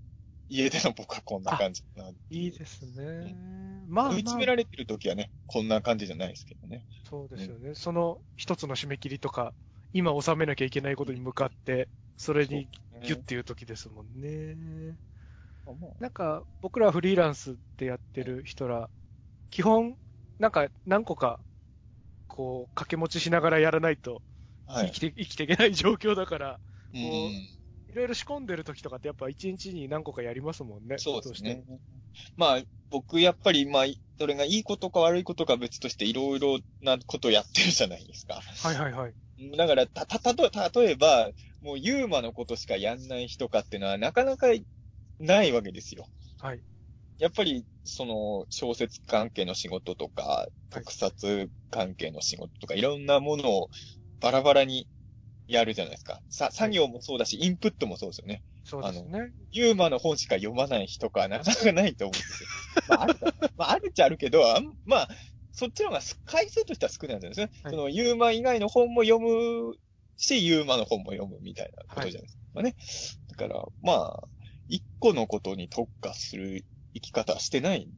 Speaker 3: 家での僕はこんな感じかな。
Speaker 2: いいですね。まあ、
Speaker 3: 追い
Speaker 2: まあ、
Speaker 3: 詰められてる時はね、こんな感じじゃないですけどね。
Speaker 2: そうですよね。その一つの締め切りとか、今収めなきゃいけないことに向かって、それにギュッていう時ですもんね。なんか、僕らフリーランスでやってる人ら、基本、なんか何個か、こう、掛け持ちしながらやらないと
Speaker 3: はい
Speaker 2: 生き。て、生きていけない状況だから、
Speaker 3: うん
Speaker 2: いろいろ仕込んでる時とかってやっぱ一日に何個かやりますもんね。
Speaker 3: そうですね
Speaker 2: ど。
Speaker 3: まあ、僕やっぱり、まあ、それがいいことか悪いことか別としていろいろなことやってるじゃないですか。
Speaker 2: はいはいはい。
Speaker 3: だから、た、た、たと、例えば、もうユーマのことしかやんない人かっていうのはなかなかないわけですよ。
Speaker 2: はい。
Speaker 3: やっぱり、その、小説関係の仕事とか、特撮関係の仕事とか、いろんなものをバラバラにやるじゃないですか。さ、作業もそうだし、インプットもそうですよね。
Speaker 2: そうですね。
Speaker 3: ユーマの本しか読まない人かなかなかないと思うんですよ。まあ、あるか、まあ、あるっちゃあるけど、あんまあ、そっちの方がす回数としては少ないんですね。
Speaker 2: はい
Speaker 3: その、ユーマ以外の本も読むし、ユーマの本も読むみたいなことじゃないですかね。だから、まあ、一個のことに特化する生き方はしてない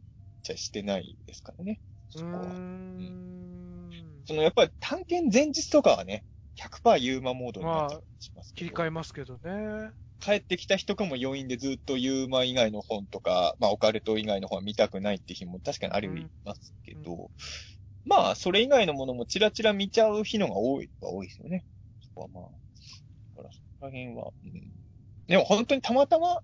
Speaker 3: じゃしてないですからね。
Speaker 2: う
Speaker 3: そこは。
Speaker 2: ーん。
Speaker 3: その、やっぱり探検前日とかはね、100%ユーマモードになっちゃうしますけど
Speaker 2: 切り替えますけどね。
Speaker 3: 帰ってきた人かも要因でずっとユーマ以外の本とか、まあオカルト以外の本は見たくないって日も確かにありますけど、まあそれ以外のものもチラチラ見ちゃう日のが多いは多いですよね。そこはまあ。だからそこら辺は、うん。でも本当にたまたま、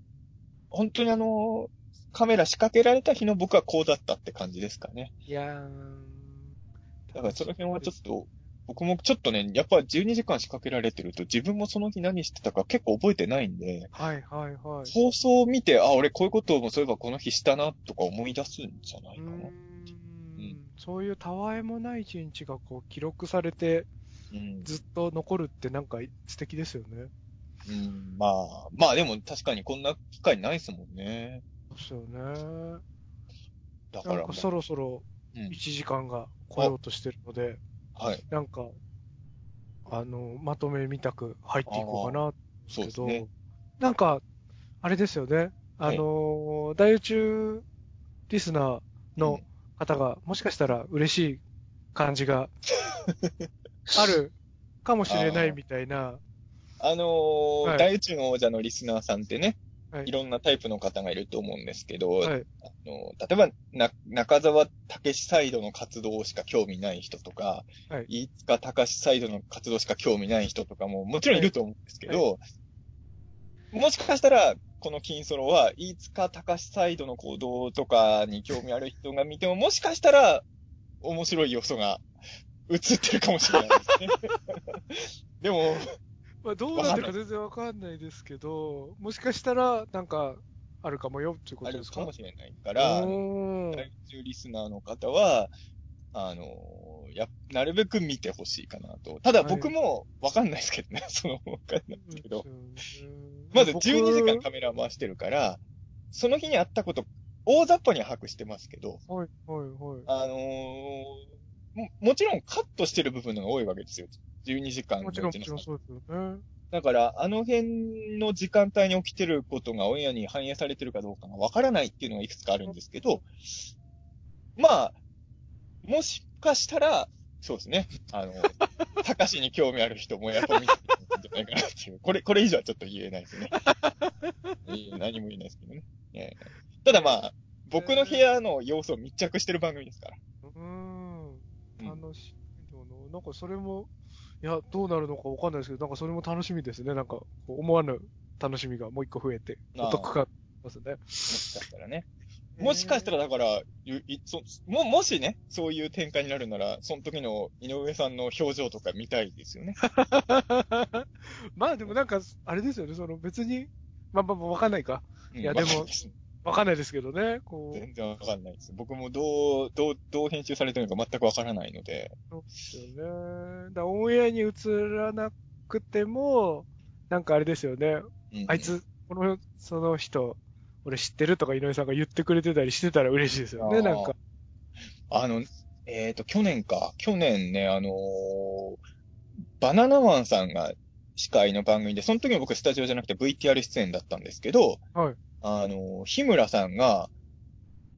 Speaker 3: 本当にあの、カメラ仕掛けられた日の僕はこうだったって感じですかね。
Speaker 2: いやー。
Speaker 3: だからその辺はちょっと僕もちょっとね、やっぱ12時間仕掛けられてると自分もその日何してたか結構覚えてないんで、
Speaker 2: はいはいはい。
Speaker 3: 放送を見て、あ、俺こういうこともそういえばこの日したなとか思い出すんじゃないうかな。
Speaker 2: ーんそういうたわいもない一日がこう記録されて
Speaker 3: うん。
Speaker 2: ずっと残るってなんか素敵ですよね。
Speaker 3: うん、まあ、まあでも確かにこんな機会ないですもんね。
Speaker 2: そうですよね。
Speaker 3: だからもう、
Speaker 2: なんかそろそろ
Speaker 3: うん
Speaker 2: 1時間が来ようとしてるので、
Speaker 3: はい。
Speaker 2: なんか、あの、まとめみたく入っていこうかなけど、
Speaker 3: ね。
Speaker 2: なんか、あれですよね。あの、大宇宙リスナーの方が、もしかしたら嬉しい感じが あるかもしれないみたいな。
Speaker 3: あのー
Speaker 2: はい
Speaker 3: 大宇宙の王者のリスナーさんってね、
Speaker 2: はい
Speaker 3: いろんなタイプの方がいると思うんですけど、
Speaker 2: はい。
Speaker 3: あの例えばな、中澤武史サイドの活動しか興味ない人とか、
Speaker 2: はい
Speaker 3: 飯塚隆サイドの活動しか興味ない人とかももちろんいると思うんですけど、もしかしたら、この金ソロは、飯塚隆サイドの行動とかに興味ある人が見ても、もしかしたら、面白い要素が映ってるかもしれないですね。でも、
Speaker 2: まあ、どうなってるか全然わかんないですけど、もしかしたら、なんか、あるかもよっていうこ
Speaker 3: ある
Speaker 2: とですか？
Speaker 3: かもしれないから、大宇宙リスナーの方は、あの、や、なるべく見てほしいかなと。ただ
Speaker 2: はい
Speaker 3: 僕もわかんないですけどね、その、わかんないですけど。まず
Speaker 2: 僕
Speaker 3: 12時間カメラ回してるから、その日にあったこと、大雑把には把握してますけど、
Speaker 2: はい、はい、はい。
Speaker 3: あのーも、もちろんカットしてる部分のが多いわけですよ。12時間の
Speaker 2: もちろん、もちろんそうですよね。
Speaker 3: だから、あの辺の時間帯に起きてることがオンエアに反映されてるかどうかがわからないっていうのがいくつかあるんですけど、まあ、もしかしたら、そうですね。あの、高しに興味ある人もやっぱ見てるんじゃないかなっていう。これ、これ以上はちょっと言えないですね。いい何も言えないですけどね。ええただまあ、僕の部屋の要素を密着してる番組ですから。
Speaker 2: うーん。
Speaker 3: うん
Speaker 2: 楽しみだな。なんかそれも、いや、どうなるのかわかんないですけど、なんかそれも楽しみですね。なんか、思わぬ楽しみがもう一個増えて、お得感ますね。
Speaker 3: もしかしたらね。もしかしたらだから、ゆいそも、もしね、そういう展開になるなら、その時の井上さんの表情とか見たいですよね。
Speaker 2: まあでもなんか、あれですよね、その別に、まあまあまあわかんないか。
Speaker 3: うん
Speaker 2: いやでも
Speaker 3: わかんないです
Speaker 2: けどね、こう。
Speaker 3: 全然わかんないです。僕もどう、どう、どう編集されてるのか全くわからないので。
Speaker 2: そうですよね。だオンエアに映らなくても、なんかあれですよね。
Speaker 3: うん
Speaker 2: あいつ、この、その人、俺知ってるとか井上さんが言ってくれてたりしてたら嬉しいですよね、なんか。
Speaker 3: あの、えっ、と、去年か。去年ね、あのーバナナマンさんが司会の番組で、その時も僕スタジオじゃなくて VTR 出演だったんですけど、
Speaker 2: はい。
Speaker 3: あのー日村さんが、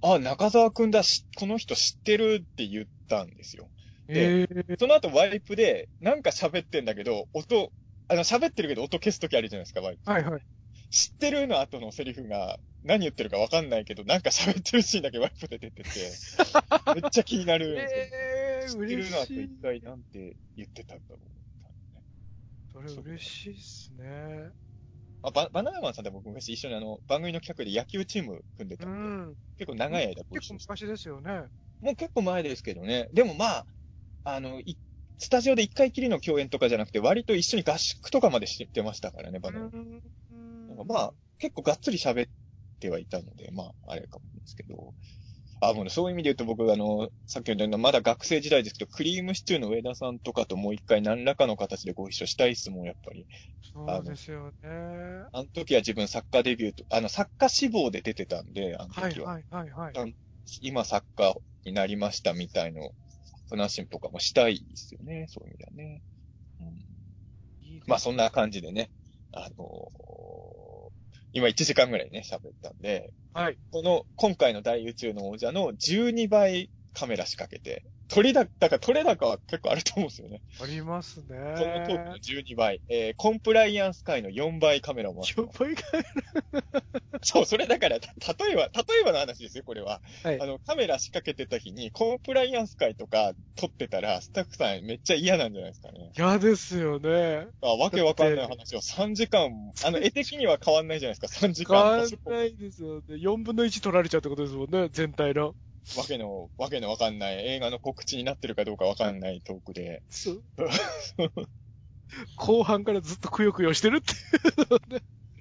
Speaker 3: あ、中澤くんだし、この人知ってるって言ったんですよ。
Speaker 2: ええ
Speaker 3: その後ワイプで、なんか喋ってんだけど、音、あの、喋ってるけど音消すときあるじゃないですか、ワイプ。
Speaker 2: はいはい。
Speaker 3: 知ってるの後のセリフが、何言ってるかわかんないけど、なんか喋ってるシーンだけワイプで出てて、めっちゃ気になるんですよ。
Speaker 2: ええ
Speaker 3: 知ってるの後一。体なんて言ってたんだろう。
Speaker 2: それ嬉しいっすね。
Speaker 3: あババナナマンさんって僕昔一緒にあの、番組の企画で野球チーム組んでた
Speaker 2: うん
Speaker 3: で、
Speaker 2: ん。
Speaker 3: 結構長い間ご
Speaker 2: 結構
Speaker 3: 一緒して
Speaker 2: 昔ですよね。
Speaker 3: もう結構前ですけどね。でもまあ、あの、いスタジオで一回きりの共演とかじゃなくて、割と一緒に合宿とかまでしてましたからね、バナナ。なんかまあ、結構がっつり喋ってはいたので、まあ、あれかもですけど。あ、もうね、そういう意味で言うと僕、あの、さっき言ったような、まだ学生時代ですけど、クリームシチューの上田さんとかともう一回何らかの形でご一緒したいっすもん、やっぱり。
Speaker 2: そうですよね。
Speaker 3: あの時は自分作家デビューと、あの、作家志望で出てたんで、あの時は。
Speaker 2: はいはいはいはい。
Speaker 3: 今作家になりましたみたいの話とかもしたいですよね、そういう意味ではね。うん、
Speaker 2: いい
Speaker 3: まあそんな感じでね、あのー今1時間ぐらいね、喋ったんで、
Speaker 2: はい。
Speaker 3: この、今回の大宇宙の王者の12倍カメラ仕掛けて、取れ高、だから取れ高は結構あると思うんですよね。
Speaker 2: ありますね。
Speaker 3: このトークの12倍、えー、コンプライアンス界の4倍カメラを回してます
Speaker 2: しょっぱいか
Speaker 3: そう、それだから、た例えば、例えばの話ですよ、これは。
Speaker 2: はい
Speaker 3: あの、カメラ仕掛けてた日に、コンプライアンス会とか撮ってたら、スタッフさんめっちゃ嫌なんじゃないですかね。
Speaker 2: 嫌ですよね。
Speaker 3: あわけわかんない話を3時間、あの、絵的には変わんないじゃないですか、3時
Speaker 2: 変わん
Speaker 3: 間。
Speaker 2: ないですよね。4分の1取られちゃうってことですもんね、全体の。
Speaker 3: わけの、わけのわかんない、映画の告知になってるかどうかわかんないトークで。
Speaker 2: そう。後半からずっとくよくよしてるって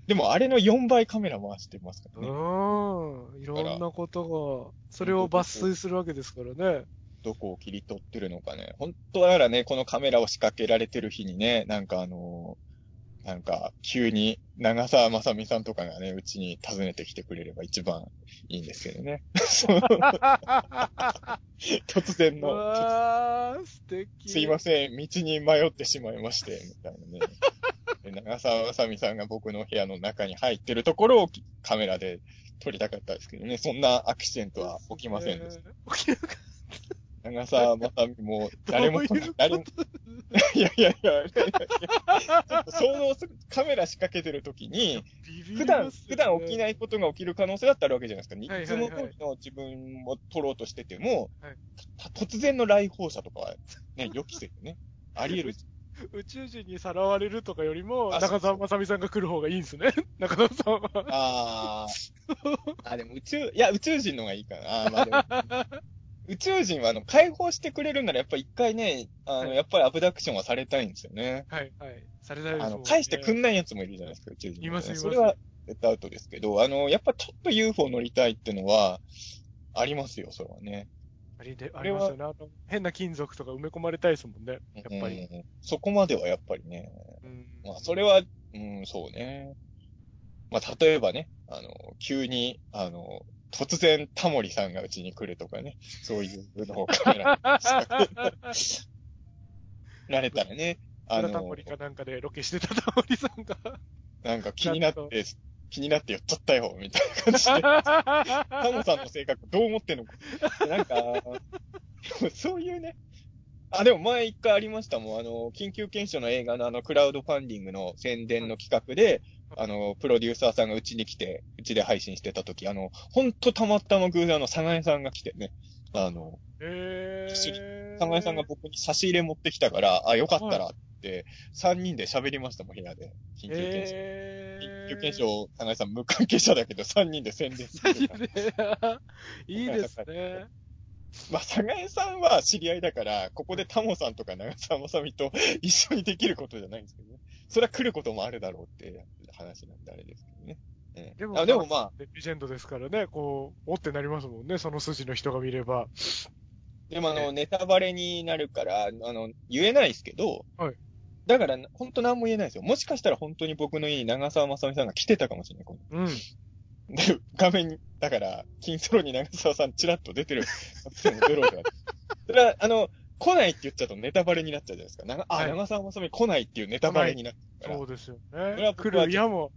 Speaker 3: でもあれの4倍カメラ回してますからね。
Speaker 2: うん。いろんなことが、それを抜粋するわけですからね。
Speaker 3: どこを切り取ってるのかね。本当だからね、このカメラを仕掛けられてる日にね、なんかあのーなんか、急に長澤まさみさんとかがね、うちに訪ねてきてくれれば一番いいんですけどね。突然
Speaker 2: う
Speaker 3: の、
Speaker 2: 素敵。
Speaker 3: すいません、道に迷ってしまいまして、みたいなね。で長澤まさみさんが僕の部屋の中に入ってるところをカメラで撮りたかったですけどね、そんなアクシデントは起きませんでした。
Speaker 2: 起きなかっ
Speaker 3: 長澤まさみも、誰も誰も、いやいやいや、いや想像する、カメラ仕掛けてる時に、
Speaker 2: ビビり
Speaker 3: 普段、普段起きないことが起きる可能性だってあるわけじゃないですか。
Speaker 2: はい
Speaker 3: つも通りの自分を撮ろうとしてても、突然の来訪者とかは、ね、予期せずね、あり得る。
Speaker 2: 宇宙人にさらわれるとかよりも、
Speaker 3: あ
Speaker 2: 中澤まさみさんが来る方がいいんですね。中澤さんは。
Speaker 3: あー。あ、でも宇宙、いや、宇宙人の方がいいかな。あーまあでも宇宙人は、あの、解放してくれるなら、やっぱ一回ね、あの、
Speaker 2: はい
Speaker 3: やっぱりアブダクションはされたいんですよね。
Speaker 2: はい、はい。されたいです
Speaker 3: あの、返してくんないやつもいるじゃないですか、宇宙人、
Speaker 2: いますいます
Speaker 3: それは絶対アウトですけど、あの、やっぱちょっと UFO 乗りたいってのは、ありますよ、それはね。
Speaker 2: ありで、あ
Speaker 3: れは
Speaker 2: りますよね。あの、変な金属とか埋め込まれたいですもんね。やっぱり。
Speaker 3: うんそこまではやっぱりね。
Speaker 2: うん
Speaker 3: まあ、それは、うん、そうね。まあ、例えばね、あの、急に、あの、突然タモリさんがうちに来るとかね、そういうのをカメラに仕掛けられたらね、あの
Speaker 2: あタモ、リかなんかでロケしてたタモリさんが。
Speaker 3: なんか気になって、気になって寄っちゃったよ、みたいな感じで。タモさんの性格どう思ってんの？か。なんか、そういうね。あ、でも前一回ありましたもん。あの、緊急検証の映画のあの、クラウドファンディングの宣伝の企画で、あの、プロデューサーさんがうちに来て、うちで配信してた時、あの、ほんとたまたま偶然あの、佐賀江さんが来てね、あの、
Speaker 2: えー。
Speaker 3: 佐賀江さんが僕に差し入れ持ってきたから、あ、よかったらって、3人で喋りましたもん、部屋で。緊急検証。
Speaker 2: えー。
Speaker 3: 緊急検証、佐賀江さん無関係者だけど、3人で宣伝するから。
Speaker 2: いいですね。
Speaker 3: まあ、佐賀江さんは知り合いだから、ここでタモさんとか長澤まさみと一緒にできることじゃないんですけどね。それは来ることもあるだろうって話なんであれですけどね。ええ
Speaker 2: でも、
Speaker 3: あでもまあ、
Speaker 2: レジェンドですからね、こう、おってなりますもんね、その筋の人が見れば。
Speaker 3: でもあの、ネタバレになるから、あの、言えないですけど、
Speaker 2: はい。
Speaker 3: だから、本当何も言えないですよ。もしかしたら本当に僕の家に長澤まさみさんが来てたかもしれない。この
Speaker 2: うん。
Speaker 3: で、画面に、だから、金ソロに長澤さんチラッと出てる。それは、あの、来ないって言っちゃうとネタバレになっちゃうじゃないですか。長あ、
Speaker 2: はい
Speaker 3: 長澤まさみ来ないっていうネタバレになっちゃうから
Speaker 2: そう。ですよ
Speaker 3: れ
Speaker 2: ね。
Speaker 3: は僕は
Speaker 2: 来るやも。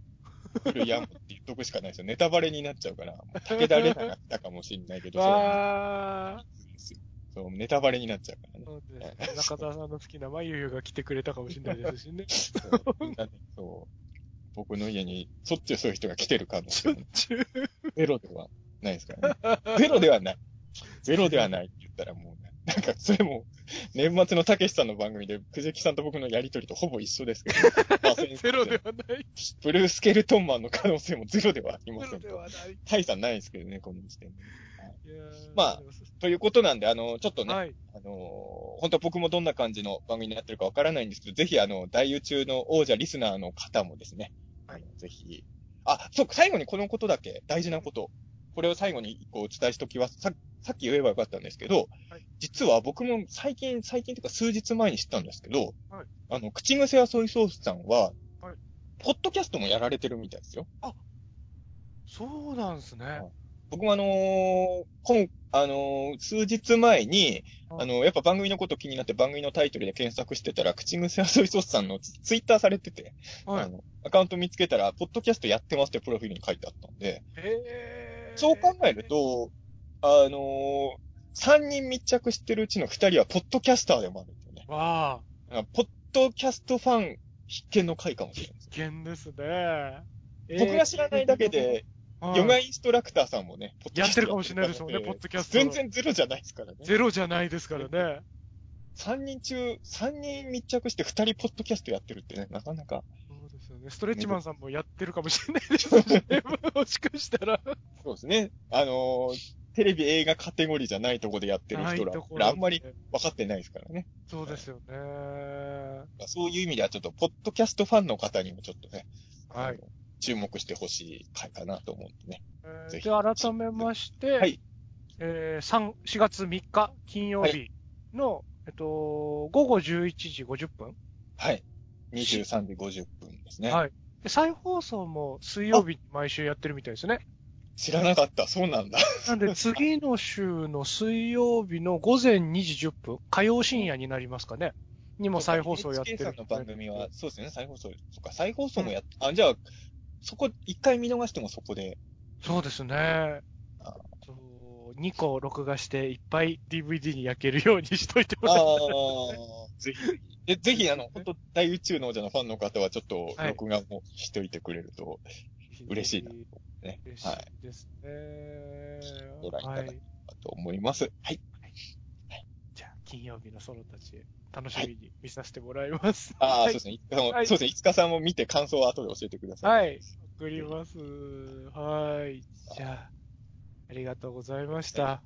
Speaker 3: 来るやんって言っとくしかないですよ。ネタバレになっちゃうから、もう武田玲奈が来たかもしれないけど、それは
Speaker 2: わー。
Speaker 3: ですよそう、ネタバレになっちゃうからね。
Speaker 2: そうですね中澤さんの好きなまゆゆが来てくれたかもしれないですしね。
Speaker 3: そう僕の家に、しょっちゅうそういう人が来てる可能性もゼロではないですからね。ゼロではない。ゼロではないって言ったらもうね、なんかそれも、年末のたけしさんの番組で、くじきさんと僕のやりとりとほぼ一緒ですけど、まあ
Speaker 2: ゼロではない。
Speaker 3: ブルースケルトンマンの可能性もゼロではありま
Speaker 2: ゼロ
Speaker 3: せん
Speaker 2: ではない。
Speaker 3: 大差ないですけどね、この時点で。まあ、ということなんで、あの、ちょっとね、
Speaker 2: はい。
Speaker 3: あのー本当は僕もどんな感じの番組になってるかわからないんですけど、ぜひあの、大宇宙の王者リスナーの方もですね、あのぜひ、あ、そう、最後にこのことだけ、大事なこと。これを最後に一個お伝えしときます。ささっき言えばよかったんですけど、
Speaker 2: はい
Speaker 3: 実は僕も最近、最近というか数日前に知ったんですけど、
Speaker 2: はい
Speaker 3: あの、口癖はソイソースさんは、
Speaker 2: はい
Speaker 3: ポッドキャストもやられてるみたいですよ。
Speaker 2: そうなんですね。
Speaker 3: 僕もあのー今、あのー数日前に、
Speaker 2: はい
Speaker 3: あのやっぱ番組のこと気になって番組のタイトルで検索してたら、口癖はソイソースさんのツツイッターされてて、
Speaker 2: はい。
Speaker 3: あの、アカウント見つけたら、ポッドキャストやってますってプロフィールに書いてあったんで、
Speaker 2: へー
Speaker 3: そう考える、と、あのー、3人密着してるうちの2人はポッドキャスターでもあるんですよね。
Speaker 2: わあ、
Speaker 3: あポッドキャストファン必見の回かもしれないです。
Speaker 2: 危険ですね。
Speaker 3: 僕が知らないだけで、
Speaker 2: はい、
Speaker 3: ヨガインストラクターさんもね、ポッドキャスト
Speaker 2: やってるかもしれないですもんね、ポッドキャスト。
Speaker 3: 全然ゼロじゃないですからね。
Speaker 2: ゼロじゃないですからね。
Speaker 3: 3人中、3人密着して2人ポッドキャストやってるってね、なかなか。
Speaker 2: ね。ストレッチマンさんもやってるかもしれないですしね。もしかしたら。
Speaker 3: そうですね。あのーテレビ映画カテゴリーじゃないとこでやってる人ら、あんまり分かってないですからね。
Speaker 2: そうですよね。
Speaker 3: そういう意味ではちょっと、ポッドキャストファンの方にもちょっとね、
Speaker 2: はい。
Speaker 3: 注目してほしい回かなと思うんでね。
Speaker 2: えー
Speaker 3: ぜひ
Speaker 2: で、改めまして、
Speaker 3: はい
Speaker 2: えー、3、4月3日金曜日の、えっと、午後11時50分、
Speaker 3: はい。23時50分ですね。
Speaker 2: はいで再放送も水曜日に毎週やってるみたいですね。
Speaker 3: 知らなかった。そうなんだ。
Speaker 2: なんで次の週の水曜日の午前2時10分、火曜深夜になりますかね。にも再放送やってる
Speaker 3: NHK さんの番組は、そうですね、再放送。そっか、再放送もやっ、あ、じゃあ、そこ、一回見逃してもそこで。
Speaker 2: そうですね
Speaker 3: あ。
Speaker 2: そう2個録画していっぱい DVD に焼けるようにしといても
Speaker 3: あ
Speaker 2: ら
Speaker 3: あ
Speaker 2: って。、
Speaker 3: ぜひ。えぜひ、あの、本当大宇宙の王者のファンの方は、ちょっと、
Speaker 2: はい
Speaker 3: 録画もしといてくれると、嬉しいなね。
Speaker 2: 嬉し
Speaker 3: はい。
Speaker 2: いですね。
Speaker 3: ご覧いただけ
Speaker 2: はい。
Speaker 3: と思います。はい。
Speaker 2: じゃあ、金曜日のソロたち、楽しみに見させてもらいます。
Speaker 3: ああ、
Speaker 2: はい
Speaker 3: そうですね。そうですね。いつかさんも見て感想を後で教えてください。
Speaker 2: はい。送ります。はい。じゃあ、ありがとうございました。